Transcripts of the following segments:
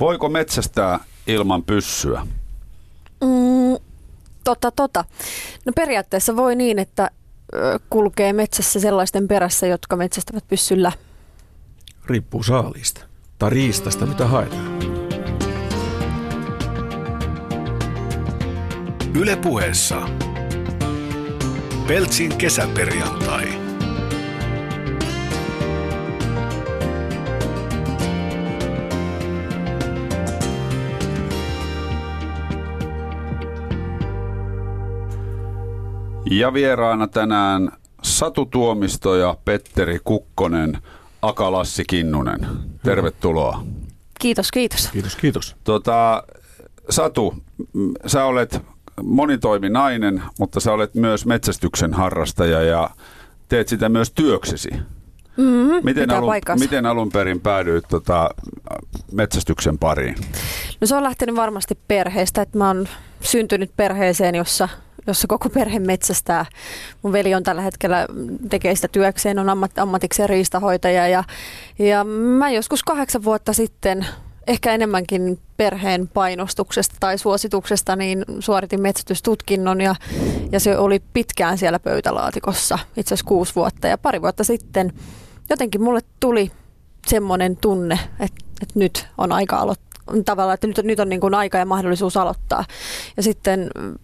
Voiko metsästää ilman pyssyä? Mm, tota, tota. No periaatteessa voi niin, että kulkee metsässä sellaisten perässä, jotka metsästävät pyssyllä. Riippuu saaliista tai riistasta, mitä haetaan. Ylepuheessa Peltsin kesäperjantai. Ja vieraana tänään Satu Tuomisto ja Petteri Kukkonen, Akalassi Kinnunen. Tervetuloa. Kiitos, kiitos. Kiitos, kiitos. Tota, Satu, sä olet monitoiminainen, mutta sä olet myös metsästyksen harrastaja ja teet sitä myös työksesi. Mm-hmm, miten, alun, miten alun perin päädyit tota, metsästyksen pariin? No se on lähtenyt varmasti perheestä, että mä oon syntynyt perheeseen, jossa jossa koko perhe metsästää. Mun veli on tällä hetkellä, tekee sitä työkseen, on ammat, ammatikseen riistahoitaja ja, ja mä joskus kahdeksan vuotta sitten ehkä enemmänkin perheen painostuksesta tai suosituksesta, niin suoritin metsätystutkinnon ja, ja se oli pitkään siellä pöytälaatikossa, itse asiassa kuusi vuotta. Ja pari vuotta sitten jotenkin mulle tuli semmoinen tunne, että, että nyt on aika aloittaa tavallaan, että nyt, nyt on niin kuin aika ja mahdollisuus aloittaa. Ja sitten mm,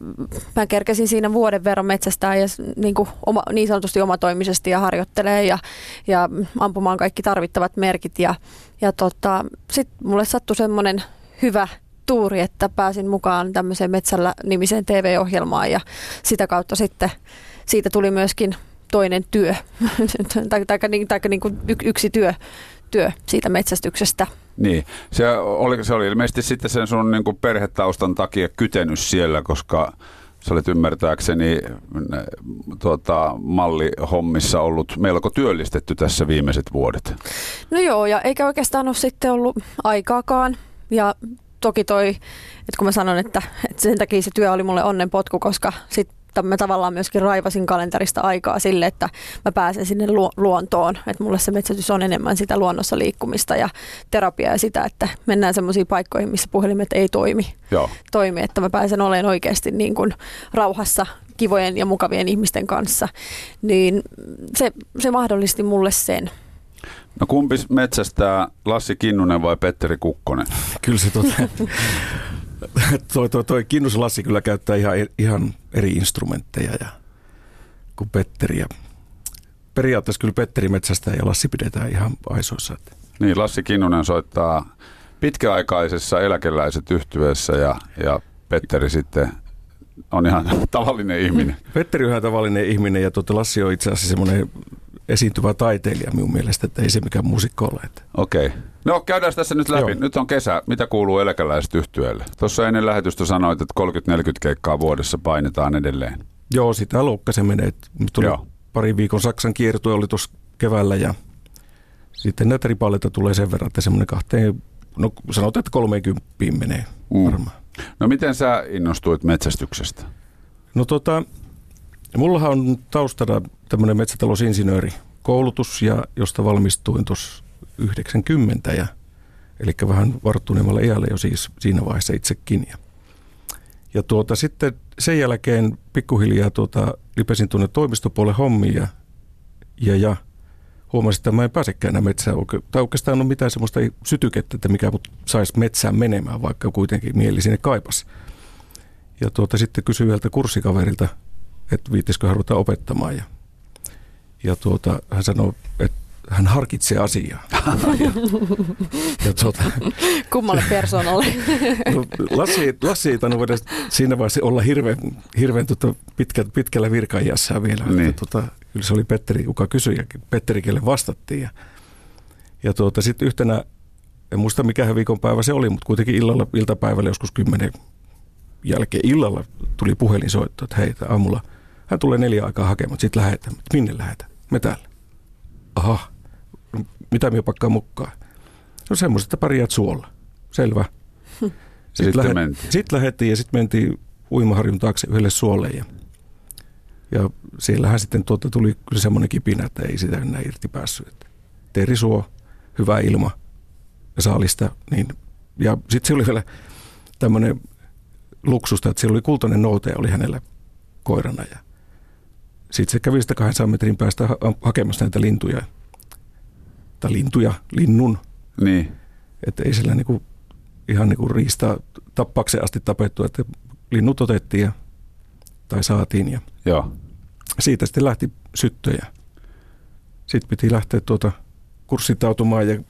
mä kerkesin siinä vuoden verran metsästää ja niin, kuin oma, niin sanotusti omatoimisesti ja harjoittelee ja, ja ampumaan kaikki tarvittavat merkit. Ja, ja tota, sitten mulle sattui semmoinen hyvä tuuri, että pääsin mukaan tämmöiseen Metsällä nimiseen TV-ohjelmaan ja sitä kautta sitten siitä tuli myöskin toinen työ, tai, tai, tai, tai niin kuin yksi työ, työ siitä metsästyksestä. Niin, se oli, se oli ilmeisesti sitten sen sun niin kuin perhetaustan takia kytenyt siellä, koska sä olet ymmärtääkseni tuota, mallihommissa ollut melko työllistetty tässä viimeiset vuodet. No joo, ja eikä oikeastaan ole sitten ollut aikaakaan. Ja toki toi, että kun mä sanon, että, että sen takia se työ oli mulle onnenpotku, koska sit mutta mä tavallaan myöskin raivasin kalenterista aikaa sille, että mä pääsen sinne lu- luontoon. Että mulle se metsätys on enemmän sitä luonnossa liikkumista ja terapiaa ja sitä, että mennään semmoisiin paikkoihin, missä puhelimet ei toimi. Joo. toimi että mä pääsen olemaan oikeasti niin kuin rauhassa kivojen ja mukavien ihmisten kanssa. Niin se, se mahdollisti mulle sen. No kumpi metsästää, Lassi Kinnunen vai Petteri Kukkonen? Kyllä se tota, toi, toi, toi Kinnus Lassi kyllä käyttää ihan, ihan eri instrumentteja ja, kuin Petteri. Ja periaatteessa kyllä Petteri metsästä ja Lassi pidetään ihan aisoissa. Niin, Lassi Kinnunen soittaa pitkäaikaisessa eläkeläiset yhtyessä ja, ja Petteri sitten on ihan tavallinen ihminen. Petteri on ihan tavallinen ihminen ja tuota Lassi on itse asiassa semmoinen esiintyvä taiteilija minun mielestä, että ei se mikään muusikko ole. Okei. Okay. No käydään tässä nyt läpi. Joo. Nyt on kesä. Mitä kuuluu eläkeläiset yhtyeelle? Tuossa ennen lähetystä sanoit, että 30-40 keikkaa vuodessa painetaan edelleen. Joo, sitä luokka se menee. Tuli Joo. pari viikon Saksan kiertue oli tuossa keväällä ja sitten näitä ripaleita tulee sen verran, että semmoinen kahteen, no sanotaan, että 30 menee mm. varmaan. No miten sä innostuit metsästyksestä? No tota, mullahan on taustana tämmöinen metsätalousinsinööri koulutus, ja josta valmistuin tuossa 90 ja eli vähän varttuneemmalla iällä jo siis siinä vaiheessa itsekin. Ja, ja tuota, sitten sen jälkeen pikkuhiljaa tuota, lipesin tuonne toimistopuolen hommiin ja, ja, ja huomasin, että mä en pääsekään enää metsään. Tai oikeastaan ole mitään semmoista sytykettä, että mikä saisi metsään menemään, vaikka kuitenkin mieli sinne kaipas. Ja tuota, sitten kysyin yhdeltä kurssikaverilta, että viittisikö hän ruveta opettamaan. Ja, ja tuota, hän sanoi, että hän harkitsee asiaa. ja, ja tuota, Kummalle persoonalle? no, Lassi, Lassi ei tainnut siinä vaiheessa olla hirveän, hirveän tota, pitkä, pitkällä virkajassa vielä. Niin. Että, tota, kyllä se oli Petteri, kuka kysyi ja Petteri, kelle vastattiin. Ja, ja tuota, sitten yhtenä, en muista mikä viikonpäivä se oli, mutta kuitenkin illalla, iltapäivällä joskus kymmenen jälkeen illalla tuli puhelinsoitto, että hei, aamulla hän tulee neljä aikaa hakemaan, sitten lähetään. Minne lähetään? Me täällä. Aha, mitä me pakkaa mukaan? No semmoiset, että pärjäät suolla. Selvä. Sitten, sitten, lähet, mentiin. sitten lähettiin ja sitten mentiin uimaharjun taakse yhdelle suolle ja, ja siellähän sitten tuota tuli kyllä semmoinen kipinä, että ei sitä enää irti päässyt. Terisuo, hyvä ilma ja saalista, niin Ja sitten se oli vielä tämmöinen luksusta, että siellä oli kultainen noutaja oli hänellä koirana. Ja sitten se kävi sitä 200 metrin päästä ha- hakemassa näitä lintuja. Tai lintuja, linnun. Niin. Että ei sillä niinku, ihan niinku riista tappakseen asti tapettu, että linnut otettiin ja, tai saatiin ja Joo. siitä sitten lähti syttöjä. Sitten piti lähteä tuota kurssitautumaan ja,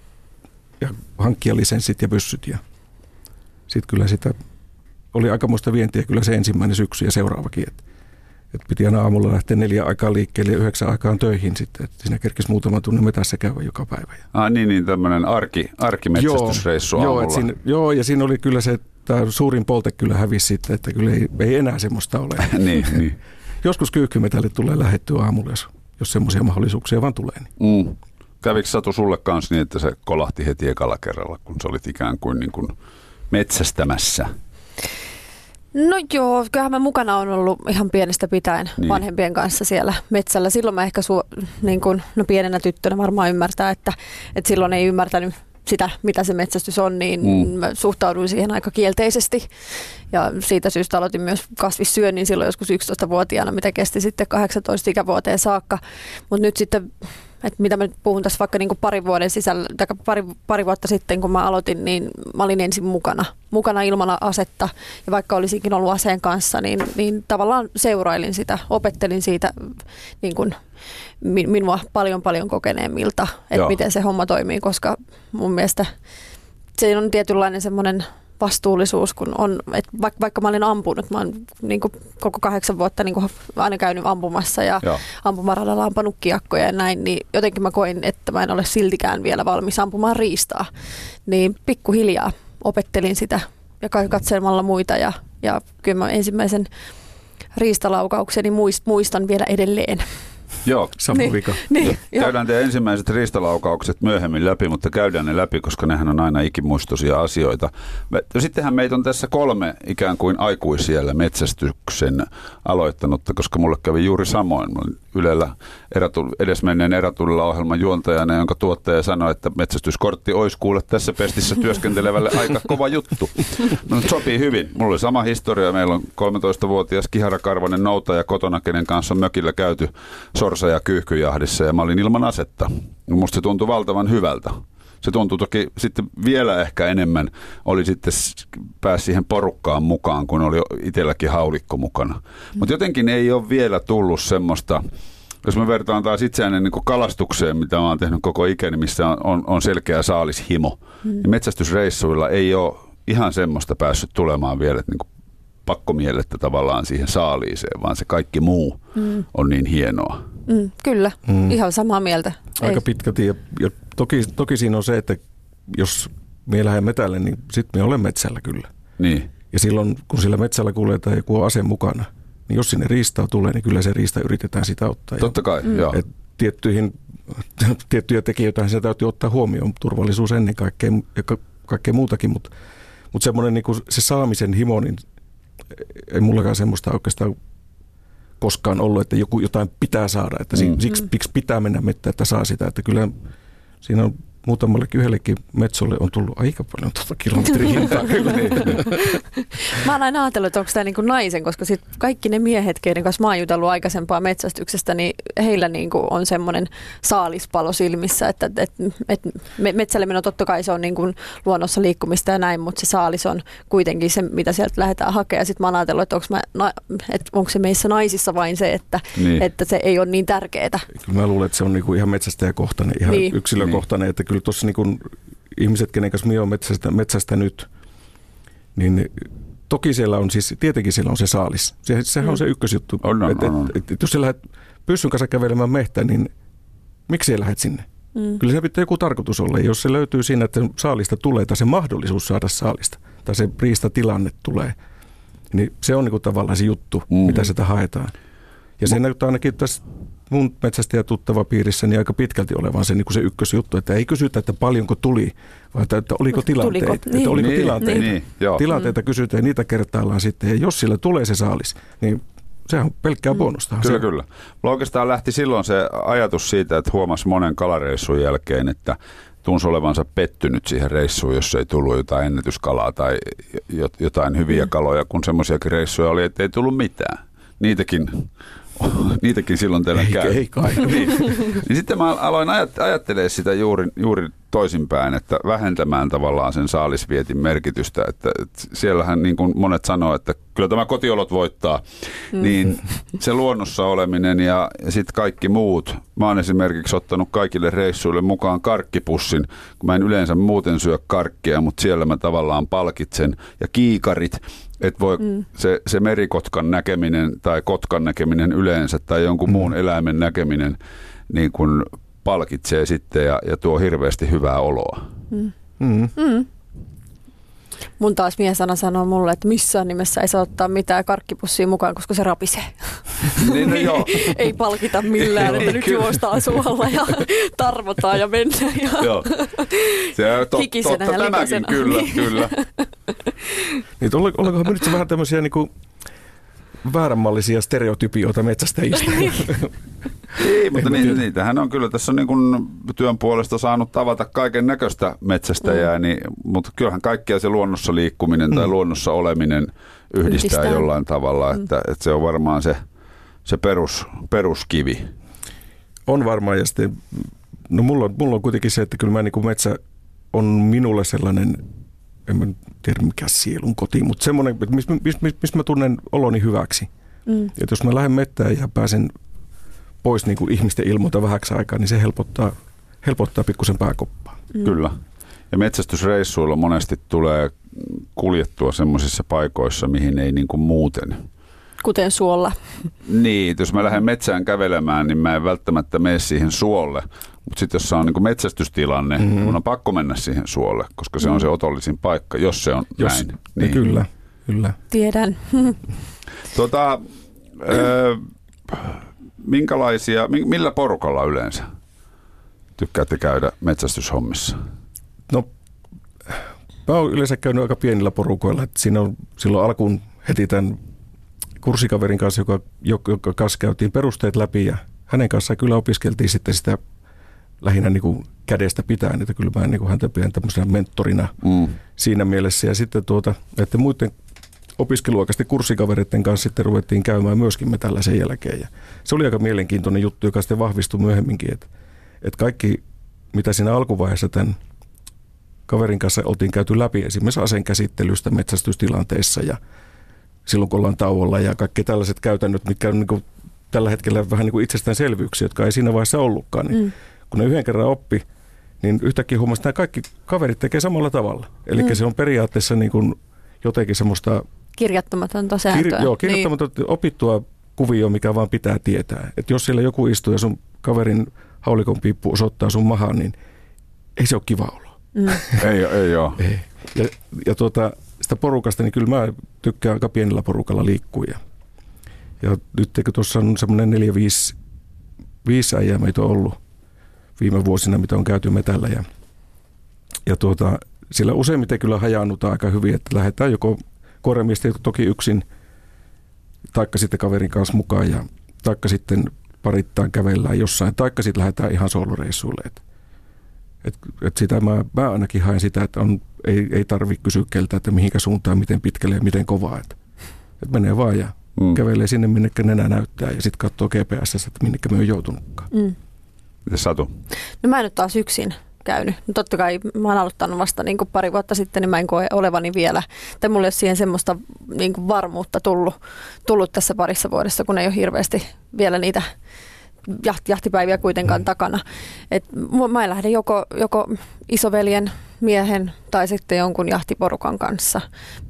ja hankkia lisenssit ja pyssyt. Ja sitten kyllä sitä oli aikamoista vientiä kyllä se ensimmäinen syksy ja seuraavakin. Että et piti aina aamulla lähteä neljä aikaa liikkeelle ja yhdeksän aikaan töihin sitten. Että siinä kerkisi muutaman tunnin metässä käydä joka päivä. Ah, niin, niin tämmöinen arki, arkimetsästysreissu joo, aamulla. et siinä, joo, ja siinä oli kyllä se, että suurin polte kyllä hävisi sitten, että kyllä ei, ei enää semmoista ole. niin, niin. Joskus kyyhkymetälle tulee lähettyä aamulla, jos, jos semmoisia mahdollisuuksia vaan tulee. Niin. Mm. Kävikö Satu sulle kanssa niin, että se kolahti heti ekalla kerralla, kun sä olit ikään kuin, niin kuin metsästämässä? No joo, kyllähän mä mukana on ollut ihan pienestä pitäen Niin. vanhempien kanssa siellä metsällä. Silloin mä ehkä su, niin kun, no pienenä tyttönä varmaan ymmärtää, että, että silloin ei ymmärtänyt sitä, mitä se metsästys on, niin Mm. mm. mä suhtauduin siihen aika kielteisesti. Ja siitä syystä aloitin myös kasvissyönnin silloin joskus 11-vuotiaana, mitä kesti sitten 18 ikävuoteen saakka. Mutta nyt sitten että mitä mä nyt puhun tässä vaikka niin kuin pari vuoden sisällä, tai pari, pari vuotta sitten, kun mä aloitin, niin mä olin ensin mukana, mukana ilman asetta. Ja vaikka olisinkin ollut aseen kanssa, niin, niin tavallaan seurailin sitä, opettelin siitä niin kuin mi- minua paljon paljon kokeneemmilta, Joo. että miten se homma toimii, koska mun mielestä se on tietynlainen semmoinen vastuullisuus, kun on, että vaikka, vaikka mä olin ampunut, mä oon niin kuin koko kahdeksan vuotta niin kuin aina käynyt ampumassa ja Joo. ampumaradalla ampanut kiekkoja ja näin, niin jotenkin mä koin, että mä en ole siltikään vielä valmis ampumaan riistaa. Niin pikkuhiljaa opettelin sitä ja ka- katselemalla muita ja, ja kyllä mä ensimmäisen riistalaukaukseni muist, muistan vielä edelleen. Joo, Sama Niin. vika. Niin. Käydään teidän ensimmäiset riistalaukaukset myöhemmin läpi, mutta käydään ne läpi, koska nehän on aina ikimuistoisia asioita. Sittenhän meitä on tässä kolme ikään kuin aikuisiellä metsästyksen aloittanutta, koska mulle kävi juuri samoin. Ylellä erätul- edesmenneen erätulilla ohjelman juontajana, jonka tuottaja sanoi, että metsästyskortti olisi kuule tässä pestissä työskentelevälle aika kova juttu. No, sopii hyvin. Mulla oli sama historia. Meillä on 13-vuotias kiharakarvainen noutaja kotona, kenen kanssa on mökillä käyty sorsa- ja kyyhkyjahdissa ja mä olin ilman asetta. Musta se tuntui valtavan hyvältä. Se tuntui toki sitten vielä ehkä enemmän, oli sitten pääsi siihen porukkaan mukaan, kun oli itselläkin haulikko mukana. Mutta jotenkin ei ole vielä tullut semmoista, jos me vertaan taas itseäni niin kalastukseen, mitä mä oon tehnyt koko ikäni, missä on, on, on selkeä saalishimo, mm. niin metsästysreissuilla ei ole ihan semmoista päässyt tulemaan vielä, että niin kuin pakkomielettä tavallaan siihen saaliiseen, vaan se kaikki muu mm. on niin hienoa. Mm, kyllä, Mm. ihan samaa mieltä. Aika Ei- pitkälti. Ja, ja toki, toki siinä on se, että jos me lähden metälle, niin sitten me olemme metsällä kyllä. Niin, Ja silloin, kun sillä metsällä kuljetaan joku on ase mukana, niin jos sinne riistaa tulee, niin kyllä se riista yritetään sitä ottaa. Totta kai, mm. joo. Et tiettyihin, tiettyjä tekijöitä se täytyy ottaa huomioon, turvallisuus ennen kaikkea ja ka- kaikkea muutakin, mutta mut semmoinen niinku se saamisen himo, niin ei mullakaan semmoista oikeastaan koskaan ollut, että joku jotain pitää saada, että Mm. siksi, siksi pitää mennä mettään, että saa sitä, että kyllä siinä on muutammallekin yhdellekin metsolle on tullut aika paljon tuota kilometrin hintaa kyllä. Mä oon aina ajatellut, että onko tämä niinku naisen, koska sit kaikki ne miehet, keiden kanssa mä oon jutellut aikaisempaa metsästyksestä, niin heillä niinku on semmoinen saalispalo silmissä, että et, et me- metsälle meno totta kai se on niinku luonnossa liikkumista ja näin, mutta se saalis on kuitenkin se, mitä sieltä lähdetään hakemaan. Sitten mä oon ajatellut, että onko, mä, na, että onko se meissä naisissa vain se, että, Niin. että se ei ole niin tärkeää. Kyllä mä luulen, että se on niinku ihan metsästäjäkohtainen, ihan niin. Niin. yksilökohtainen, että kyllä tuossa niinku ihmiset, kenen kanssa minä olen metsästä, metsästä nyt, niin toki siellä on siis, tietenkin siellä on se saalis. Se, sehän mm. on se ykkösjuttu. On, on, et, on, on. Et, et, et, jos sä lähdet pyssyn kanssa kävelemään mehtään, niin miksi sä lähdet sinne? Mm. Kyllä se pitää joku tarkoitus olla. Jos se löytyy siinä, että saalista tulee, tai se mahdollisuus saada saalista, tai se riistatilanne tulee, niin se on niinku tavallaan se juttu, mm. mitä sitä haetaan. Ja se näyttää ainakin tässä mun metsästäjä tuttava piirissä niin aika pitkälti olevan se, niin kuin se ykkösjuttu, että ei kysytä, että paljonko tuli, vaan että, että oliko tilanteita. Tuliko? Että Niin. oliko niin, tilanteita. Niin, joo. Tilanteita kysytään ja niitä kertaillaan sitten. Ja jos sillä tulee se saalis, niin sehän on pelkkää mm. bonusta. Kyllä, se, kyllä. Mulla oikeastaan lähti silloin se ajatus siitä, että huomasi monen kalareissun jälkeen, että tunsi olevansa pettynyt siihen reissuun, jos ei tullut jotain ennätyskalaa tai jotain hyviä mm. kaloja, kun semmoisiakin reissuja oli, että ei tullut mitään. Niitäkin niitäkin silloin teillä käy. Ei kai. niin. niin sitten mä aloin ajat, ajattelemaan sitä juuri, juuri toisinpäin, että vähentämään tavallaan sen saalisvietin merkitystä. Että, että siellähän niin kuin monet sanoo, että kyllä tämä kotiolot voittaa, mm. niin se luonnossa oleminen ja, ja sitten kaikki muut. Mä oon esimerkiksi ottanut kaikille reissuille mukaan karkkipussin, kun mä en yleensä muuten syö karkkia, mutta siellä mä tavallaan palkitsen. Ja kiikarit, että voi mm. se, se merikotkan näkeminen tai kotkan näkeminen yleensä tai jonkun mm. muun eläimen näkeminen niin kuin palkitsee sitten ja, ja tuo hirveästi hyvää oloa. Mm. Mm. Mm. Mun taas miesana sanoo mulle, että missään nimessä ei saa ottaa mitään karkkipussia mukaan, koska se rapisee. Niin, no joo. ei palkita millään, että nyt juostaan suolla ja tarvotaan ja mennään. Ja joo. Se on to, totta ja tämäkin, kyllä, kyllä. niin, ollaankohan me nyt vähän tämmöisiä niin kuin vääränmallisia stereotypioita metsästäjistä. Ei, mutta ni, niitähän on kyllä. Tässä on niin kuin työn puolesta saanut tavata kaiken näköistä metsästäjää, mm. niin, mutta kyllähän kaikkia se luonnossa liikkuminen tai mm. luonnossa oleminen yhdistää, yhdistää. jollain tavalla, mm. että, että se on varmaan se, se perus, peruskivi. On varmaan ja sitten, no mulla, mulla on kuitenkin se, että kyllä mä niin kuin metsä on minulle sellainen en mä tiedä mikä sielun koti, mutta semmoinen, mistä mis, mis, mis mä tunnen oloni hyväksi. Mm. Et jos mä lähden mettään ja pääsen pois niin kuin ihmisten ilmoilta vähäksi aikaa, niin se helpottaa, helpottaa pikkusen pääkoppaa. Mm. Kyllä. Ja metsästysreissuilla monesti tulee kuljettua semmoisissa paikoissa, mihin ei niin kuin muuten. Kuten suolla. Niin, jos mä lähden metsään kävelemään, niin mä en välttämättä mene siihen suolle, mutta sitten jos se on niin metsästystilanne, mm-hmm. mun on pakko mennä siihen suolle, koska se on se otollisin paikka, jos se on jos, näin. Niin, niin. Kyllä, kyllä. Tiedän. tota, ö, minkälaisia, millä porukalla yleensä tykkäätte käydä metsästyshommissa? No, mä oon yleensä käynyt aika pienillä porukoilla. Että siinä on silloin alkuun heti tämän kurssikaverin kanssa, joka, joka kanssa käytiin perusteet läpi ja hänen kanssaan kyllä opiskeltiin sitten sitä lähinnä niin kuin kädestä pitää, että kyllä mä niin kuin häntä pidän tämmöisenä mentorina mm. siinä mielessä. Ja sitten tuota, että muiden opiskeluaikaisten kurssikavereiden kanssa sitten ruvettiin käymään myöskin me tällä sen jälkeen. Ja se oli aika mielenkiintoinen juttu, joka sitten vahvistui myöhemminkin, että, että kaikki, mitä siinä alkuvaiheessa tämän kaverin kanssa oltiin käyty läpi esimerkiksi aseen käsittelystä metsästystilanteissa ja silloin kun ollaan tauolla ja kaikki tällaiset käytännöt, mitkä on niin kuin tällä hetkellä vähän niin kuin itsestäänselvyyksiä, jotka ei siinä vaiheessa ollutkaan, niin mm kun ne yhden kerran oppi, niin yhtäkkiä huomasi, että nämä kaikki kaverit tekee samalla tavalla. Eli mm. se on periaatteessa niin kuin jotenkin semmoista... Kirjattomatonta sääntöä. Kir, joo, kirjattomatonta niin. opittua kuvio, mikä vaan pitää tietää. Että jos siellä joku istuu ja sun kaverin haulikon piippu osoittaa sun mahaan, niin ei se ole kiva olo. Mm. ei, ei ole. Ei. Ja, ja tuota, sitä porukasta, niin kyllä mä tykkään aika pienellä porukalla liikkua. Ja, ja nyt kun tuossa on semmoinen neljä, viisi, viisi äijää meitä on ollut, viime vuosina, mitä on käyty metällä. Ja, ja tuota, sillä useimmiten kyllä hajaannutaan aika hyvin, että lähdetään joko koiramiestä toki yksin, taikka sitten kaverin kanssa mukaan, ja taikka sitten parittain kävellään jossain, taikka sitten lähdetään ihan soloreissuille. Et, et, et sitä mä, mä ainakin haen sitä, että on, ei, ei tarvitse kysyä keltä, että mihinkä suuntaan, miten pitkälle ja miten kovaa. Että et menee vaan ja mm. kävelee sinne, minne nenä näyttää ja sitten katsoo GPS, että minne me on joutunutkaan. Mm. Miten Satu? No mä en nyt taas yksin käynyt. No totta kai mä oon aloittanut vasta niin kuin pari vuotta sitten, niin mä en koe olevani vielä, tai mulla ei ole siihen semmoista niin kuin varmuutta tullut, tullut tässä parissa vuodessa, kun ei ole hirveästi vielä niitä jahtipäiviä kuitenkaan mm. takana. Et mä lähden joko, joko isoveljen miehen tai sitten jonkun jahtiporukan kanssa,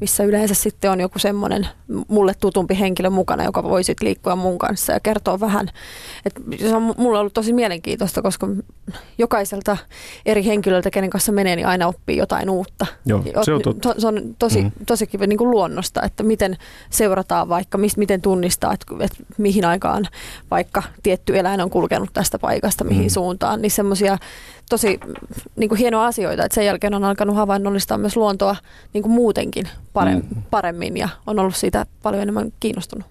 missä yleensä sitten on joku semmoinen mulle tutumpi henkilö mukana, joka voi sitten liikkua mun kanssa ja kertoa vähän. Et se on mulla ollut tosi mielenkiintoista, koska jokaiselta eri henkilöltä, kenen kanssa menee, niin aina oppii jotain uutta. Joo, se on, totta. se on tosi, mm. tosi kiva niin kuin luonnosta, että miten seurataan vaikka, miten tunnistaa, että, että mihin aikaan vaikka tietty eläin on kulkenut tästä paikasta, mihin mm. suuntaan, niin semmoisia tosi niin kuin hienoja asioita, että sen jälkeen on alkanut havainnollistaa myös luontoa niin kuin muutenkin paremmin, mm. paremmin ja on ollut siitä paljon enemmän kiinnostunut.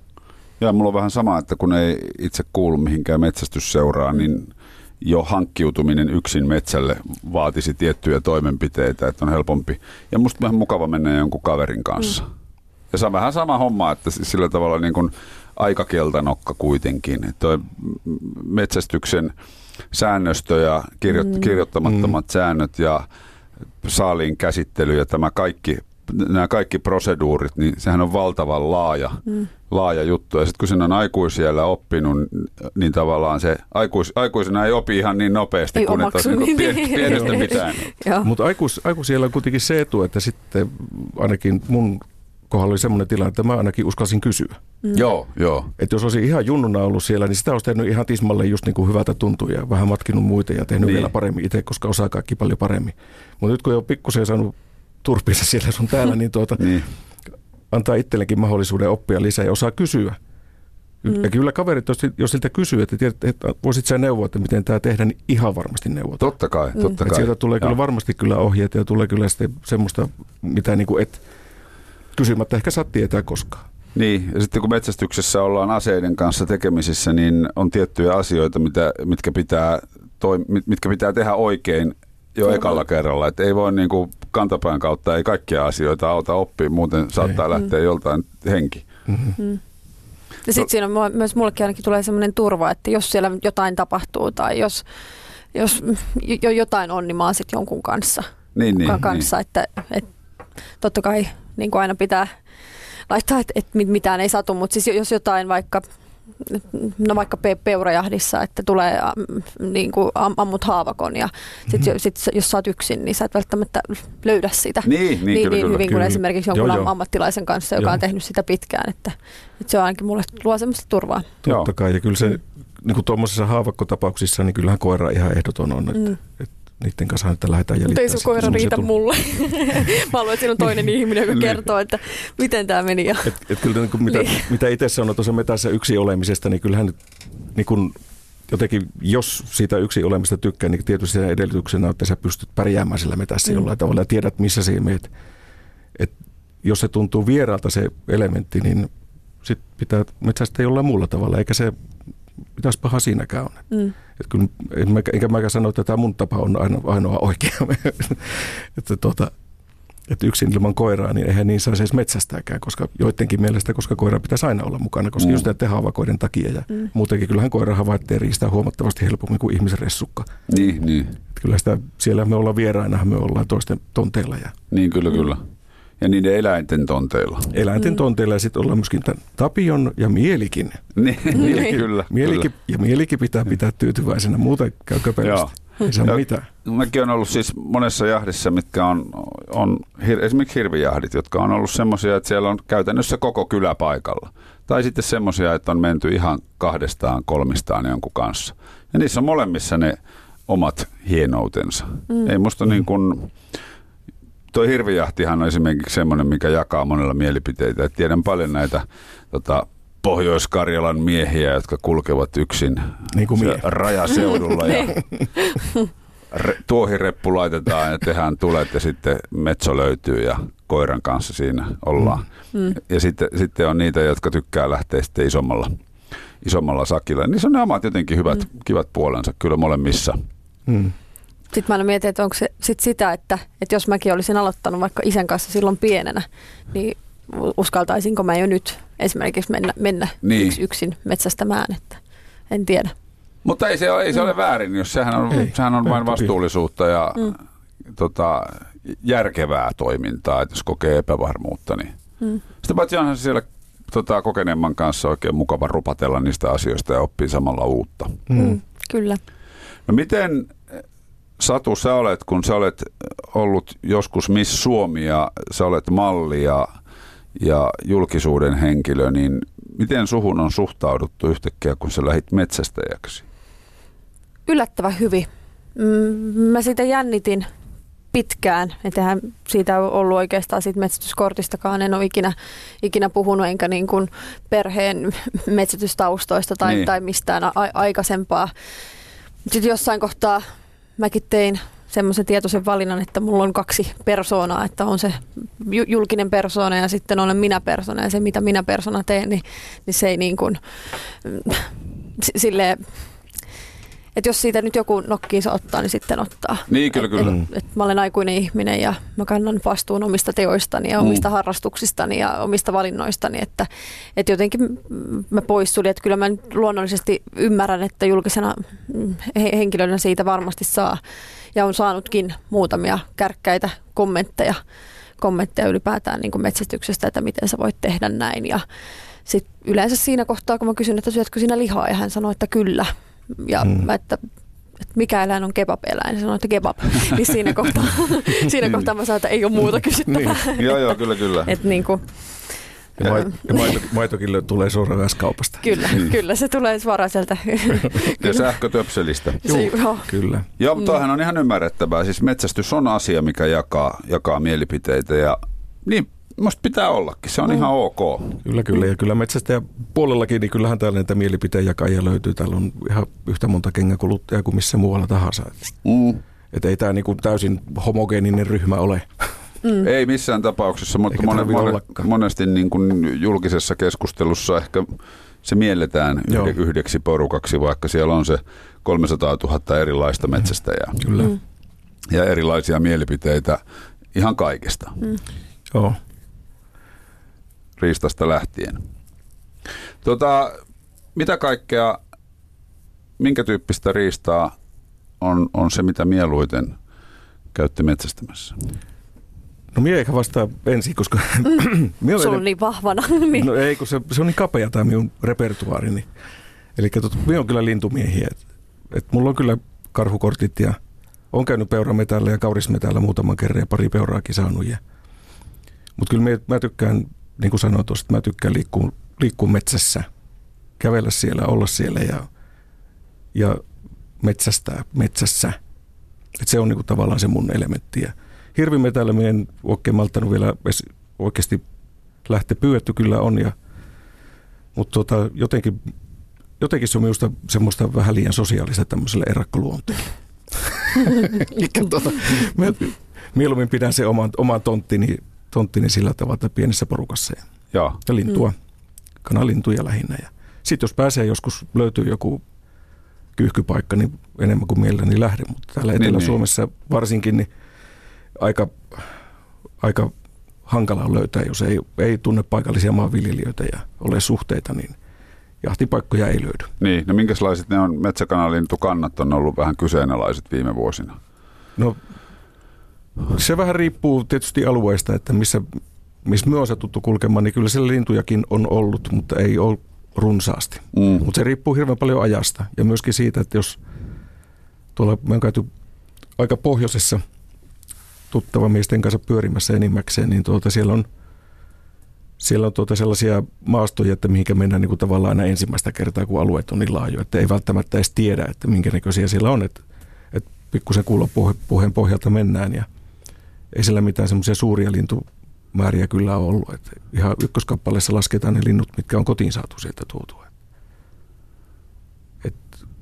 Ja mulla on vähän sama, että kun ei itse kuulu mihinkään metsästysseuraan, niin jo hankkiutuminen yksin metsälle vaatisi tiettyjä toimenpiteitä, että on helpompi. Ja musta vähän mukava mennä jonkun kaverin kanssa. Mm. Ja se on vähän sama homma, että sillä tavalla niin kuin aikakeltanokka kuitenkin. Että toi metsästyksen säännöstö ja kirjo- mm. kirjoittamattomat mm. säännöt ja saaliin käsittely ja tämä kaikki, nämä kaikki proseduurit, niin sehän on valtavan laaja, mm. laaja juttu. Ja sitten kun sen on aikuisiellä oppinut, niin tavallaan se aikuis, aikuisena ei opi ihan niin nopeasti Ei kuin että olisi omaksu niin niin. pien, pienestä pitäen. Joo. Mutta aikuis, aikuisiellä on kuitenkin se etu, että sitten ainakin mun kohdalla oli semmoinen tilanne, että mä ainakin uskalsin kysyä. Mm. Joo, joo. Että jos olisin ihan junnuna ollut siellä, niin sitä olisi tehnyt ihan tismalle just niin kuin hyvältä tuntuu ja vähän matkinut muita ja tehnyt Niin. vielä paremmin itse, koska osaa kaikki paljon paremmin. Mutta nyt kun jo pikkusen saanut turpinsa siellä sun täällä, niin, tuota, Niin. antaa itsellekin mahdollisuuden oppia lisää ja osaa kysyä. Mm. Ja kyllä kaverit, jos, jos siltä kysyy, että, tiedät, että voisit sä neuvoa, että miten tämä tehdään, niin ihan varmasti neuvot. Totta kai, totta Et kai. sieltä tulee kyllä Joo. varmasti kyllä ohjeet ja tulee kyllä sitten semmoista, mitä niin kuin et kysymättä ehkä saa tietää koskaan. Niin, ja sitten kun metsästyksessä ollaan aseiden kanssa tekemisissä, niin on tiettyjä asioita, mitä, mitkä, pitää toi, mit- mitkä pitää tehdä oikein jo ekalla kerralla. Että ei voi niin kuin kantapään kautta, ei kaikkia asioita auta oppia, muuten saattaa lähteä joltain henki. Ja sitten siinä on mua- myös mullekin ainakin tulee sellainen turva, että jos siellä jotain tapahtuu tai jos, jos jo jotain on, niin mä oon sitten jonkun kanssa. Niin, niin, Ka- kanssa että, että totta kai niin kuin aina pitää laittaa, että, että mit- mitään ei satu, mutta siis jos jotain vaikka no vaikka pe- peurajahdissa, että tulee am, niin kuin am, ammut haavakon ja sitten mm-hmm. sit, jos sä oot yksin, niin sä et välttämättä löydä sitä Niin, niin, niin, kyllä, niin kyllä. hyvin kuin Kyllä. esimerkiksi jonkun Joo, joo. ammattilaisen kanssa, joka Joo. on tehnyt sitä pitkään, että, että se on ainakin mulle luo semmoista turvaa. Joo. Totta kai, ja kyllä se niin kuin tuommoisissa haavakkotapauksissa, niin kyllähän koira ihan ehdoton on, että, Mm. mm. että niiden kanssa että lähdetään Mutta jäljittämään. ei se sitten koira riitä tull- mulle. Mä haluan, että siinä on toinen ihminen, joka Niin. kertoo, että miten tämä meni. Ja... Et, et kyllä niin kuin mitä, Niin. niin. mitä itse sanon tuossa metässä yksi olemisesta, niin kyllähän niin kuin jotenkin, jos siitä yksi olemista tykkää, niin tietysti sen edellytyksenä on, että sä pystyt pärjäämään sillä metässä Mm. mm. jollain tavalla ja tiedät, missä sä meet. Et jos se tuntuu vieraalta se elementti, niin sit pitää metsästä jollain muulla tavalla, eikä se mitäs paha siinäkään on. Mm. Et kyllä, en mä, enkä mäkään sano, että tämä mun tapa on ainoa, ainoa oikea. että, tuota, että yksin ilman koiraa, niin eihän niin saisi edes metsästääkään, koska joidenkin mielestä, koska koira pitäisi aina olla mukana, koska Mm. mm. just näiden haavakoiden takia. Ja Mm. mm. muutenkin kyllähän koira havaitsee riistää huomattavasti helpommin kuin ihmisen ressukka. Niin, niin. Et kyllä sitä, siellä me ollaan vieraina, me ollaan toisten tonteilla ja niin kyllä, kyllä. Ja niiden eläinten tonteilla. eläinten Mm. mm. tonteilla ja sitten ollaan myöskin tämän Tapion ja Mielikin. Niin, niin Niin. kyllä. Mielikin, ja Mielikin pitää pitää tyytyväisenä, muuten käy Joo. köpelösti. Ei Joo. mitään. No, Mäkin on ollut siis monessa jahdissa, mitkä on, on hir, esimerkiksi hirvijahdit, jotka on ollut semmoisia, että siellä on käytännössä koko kylä paikalla. Tai sitten semmoisia, että on menty ihan kahdestaan, kolmistaan jonkun kanssa. Ja niissä on molemmissa ne omat hienoutensa. Mm. Ei musta niin kuin, toi hirvijahtihan on esimerkiksi semmoinen, mikä jakaa monella mielipiteitä. Et tiedän paljon näitä tota, Pohjois-Karjalan miehiä, jotka kulkevat yksin Niin kuin mie. rajaseudulla ja re, tuohireppu laitetaan ja tehdään tulet ja sitten metso löytyy ja koiran kanssa siinä ollaan. Mm. Ja sitten, sitten on niitä, jotka tykkää lähteä sitten isommalla, isommalla sakilla. Niissä on ne omat jotenkin hyvät, mm. kivat puolensa kyllä molemmissa. Mm. Sitten mä aina mietin, että onko se sit sitä, että, että jos mäkin olisin aloittanut vaikka isän kanssa silloin pienenä, niin uskaltaisinko mä jo nyt esimerkiksi mennä, mennä Niin. yks, yksin metsästämään, että en tiedä. Mutta ei se, ole, ei se ole väärin, jos sehän on, Ei. sehän on vain vastuullisuutta ja Mm. tota, järkevää toimintaa, että jos kokee epävarmuutta. Niin. Mm. Sitten paitsi onhan siellä tota, kokeneemman kanssa oikein mukava rupatella niistä asioista ja oppii samalla uutta. Mm. Mm. Kyllä. No miten Satu sä olet, kun sä olet ollut joskus Miss Suomi ja sä olet malli ja, ja julkisuuden henkilö, niin miten suhun on suhtauduttu yhtäkkiä, kun sä lähit metsästäjäksi? Yllättävän hyvin. Mm, Mä sitä jännitin pitkään. Ettehän siitä ole ollut oikeastaan siitä metsästyskortistakaan. En ole ikinä, ikinä puhunut enkä niin kuin perheen metsätystaustoista tai, niin. tai mistään a- aikaisempaa. Sitten jossain kohtaa mäkin tein semmoisen tietoisen valinnan, että mulla on kaksi persoonaa, että on se ju- julkinen persoona ja sitten olen minä persona. Ja se mitä minä persona teen, niin, niin se ei niin kuin, mm, s- silleen, että jos siitä nyt joku nokkiinsa ottaa, niin sitten ottaa. Niin, kyllä, et, kyllä. Et, et mä olen aikuinen ihminen ja mä kannan vastuun omista teoistani ja Mm. omista harrastuksistani ja omista valinnoistani, että, että jotenkin mä poissulin, että kyllä mä nyt luonnollisesti ymmärrän, että julkisena mm, he- henkilönä siitä varmasti saa ja on saanutkin muutamia kärkkäitä kommentteja, kommentteja ylipäätään niin kuin metsästyksestä, että miten sä voit tehdä näin ja sitten yleensä siinä kohtaa, kun mä kysyn, että syötkö sinä lihaa, ja hän sanoi, että kyllä. Ja Mm. mä, että, että mikä eläin on kebab-eläin, sanoi, että kebab. niin siinä kohtaa, siinä kohtaa mä sanoin, että ei ole muuta kysyttävää. Joo, joo, kyllä, kyllä. Et niin kuin, Ja, maito, ja maito, maitokin tulee suoraan kaupasta. kyllä, kyllä se tulee suoraan sieltä. Ja sähkötöpselistä. se, joo. Kyllä. Joo, mutta toihan on ihan ymmärrettävää. Siis metsästys on asia, mikä jakaa, jakaa mielipiteitä ja niin musta pitää ollakin. Se on ihan ok. Kyllä, kyllä. Ja kyllä metsästäjä puolellakin, niin kyllähän täällä näitä mielipiteen jakajia löytyy. Täällä on ihan yhtä monta kengäkuluttajaa kuin missä muualla tahansa. Mm. Että ei tämä niinku täysin homogeeninen ryhmä ole. Mm. Ei missään tapauksessa, mutta monen, monesti niin kuin julkisessa keskustelussa ehkä se mielletään Joo. yhde, yhdeksi porukaksi, vaikka siellä on se 300 000 erilaista metsästäjää Kyllä. Mm. ja erilaisia mielipiteitä ihan kaikesta, Joo. Riistasta lähtien. Tota, mitä kaikkea, minkä tyyppistä riistaa on, on se, mitä mieluiten käytte metsästämässä? No mie eikä vastaa ensin, koska... mie Sulla on niin vahvana. niin. No ei, kun se, se on niin kapea tämä minun repertuaarini. Eli tot, minä on kyllä lintumiehiä. Et, et mulla on kyllä karhukortit ja on käynyt peurametällä ja kaurismetällä muutaman kerran ja pari peuraakin saanut. Mutta kyllä mä, mä tykkään, niin kuin sanoin tuosta, mä tykkään liikkua, liikkua metsässä. Kävellä siellä, olla siellä ja, ja metsästää metsässä. Et se on niin kuin tavallaan se mun elementti. Ja hirvimetällä mä en oikein malttanut vielä oikeasti lähteä pyydetty kyllä on, ja, mutta tota, jotenkin, jotenkin se on minusta semmoista vähän liian sosiaalista tämmöiselle erakkoluonteelle. Eli tota, mä mieluummin pidän se oman, oman tonttini, tonttini sillä tavalla, että pienessä porukassa ja, Joo. ja lintua, mm. kanalintuja lähinnä. Ja sitten jos pääsee joskus, löytyy joku kyyhkypaikka, niin enemmän kuin mielelläni lähden. Mutta täällä Niin, Etelä-Suomessa varsinkin niin aika, aika hankala on löytää, jos ei, ei tunne paikallisia maanviljelijöitä ja ole suhteita, niin jahtipaikkoja ei löydy. Niin, no minkälaiset ne on metsäkanalintukannat on ollut vähän kyseenalaiset viime vuosina? No se vähän riippuu tietysti alueesta, että missä, missä me on satuttu kulkemaan, niin kyllä siellä lintujakin on ollut, mutta ei ole runsaasti. Mm. Mutta se riippuu hirveän paljon ajasta ja myöskin siitä, että jos tuolla me on käyty aika pohjoisessa tuttava miesten kanssa pyörimässä enimmäkseen, niin tuota siellä on, siellä on tuota sellaisia maastoja, että mihinkä mennään niin kuin tavallaan aina ensimmäistä kertaa, kun alueet on niin laajoja, että ei välttämättä edes tiedä, että minkä näköisiä siellä on, että, että pikkusen kuulopuheen pohjalta mennään ja ei siellä mitään semmoisia suuria lintumääriä kyllä ole ollut. Että ihan ykköskappaleessa lasketaan ne linnut, mitkä on kotiin saatu sieltä tuotua.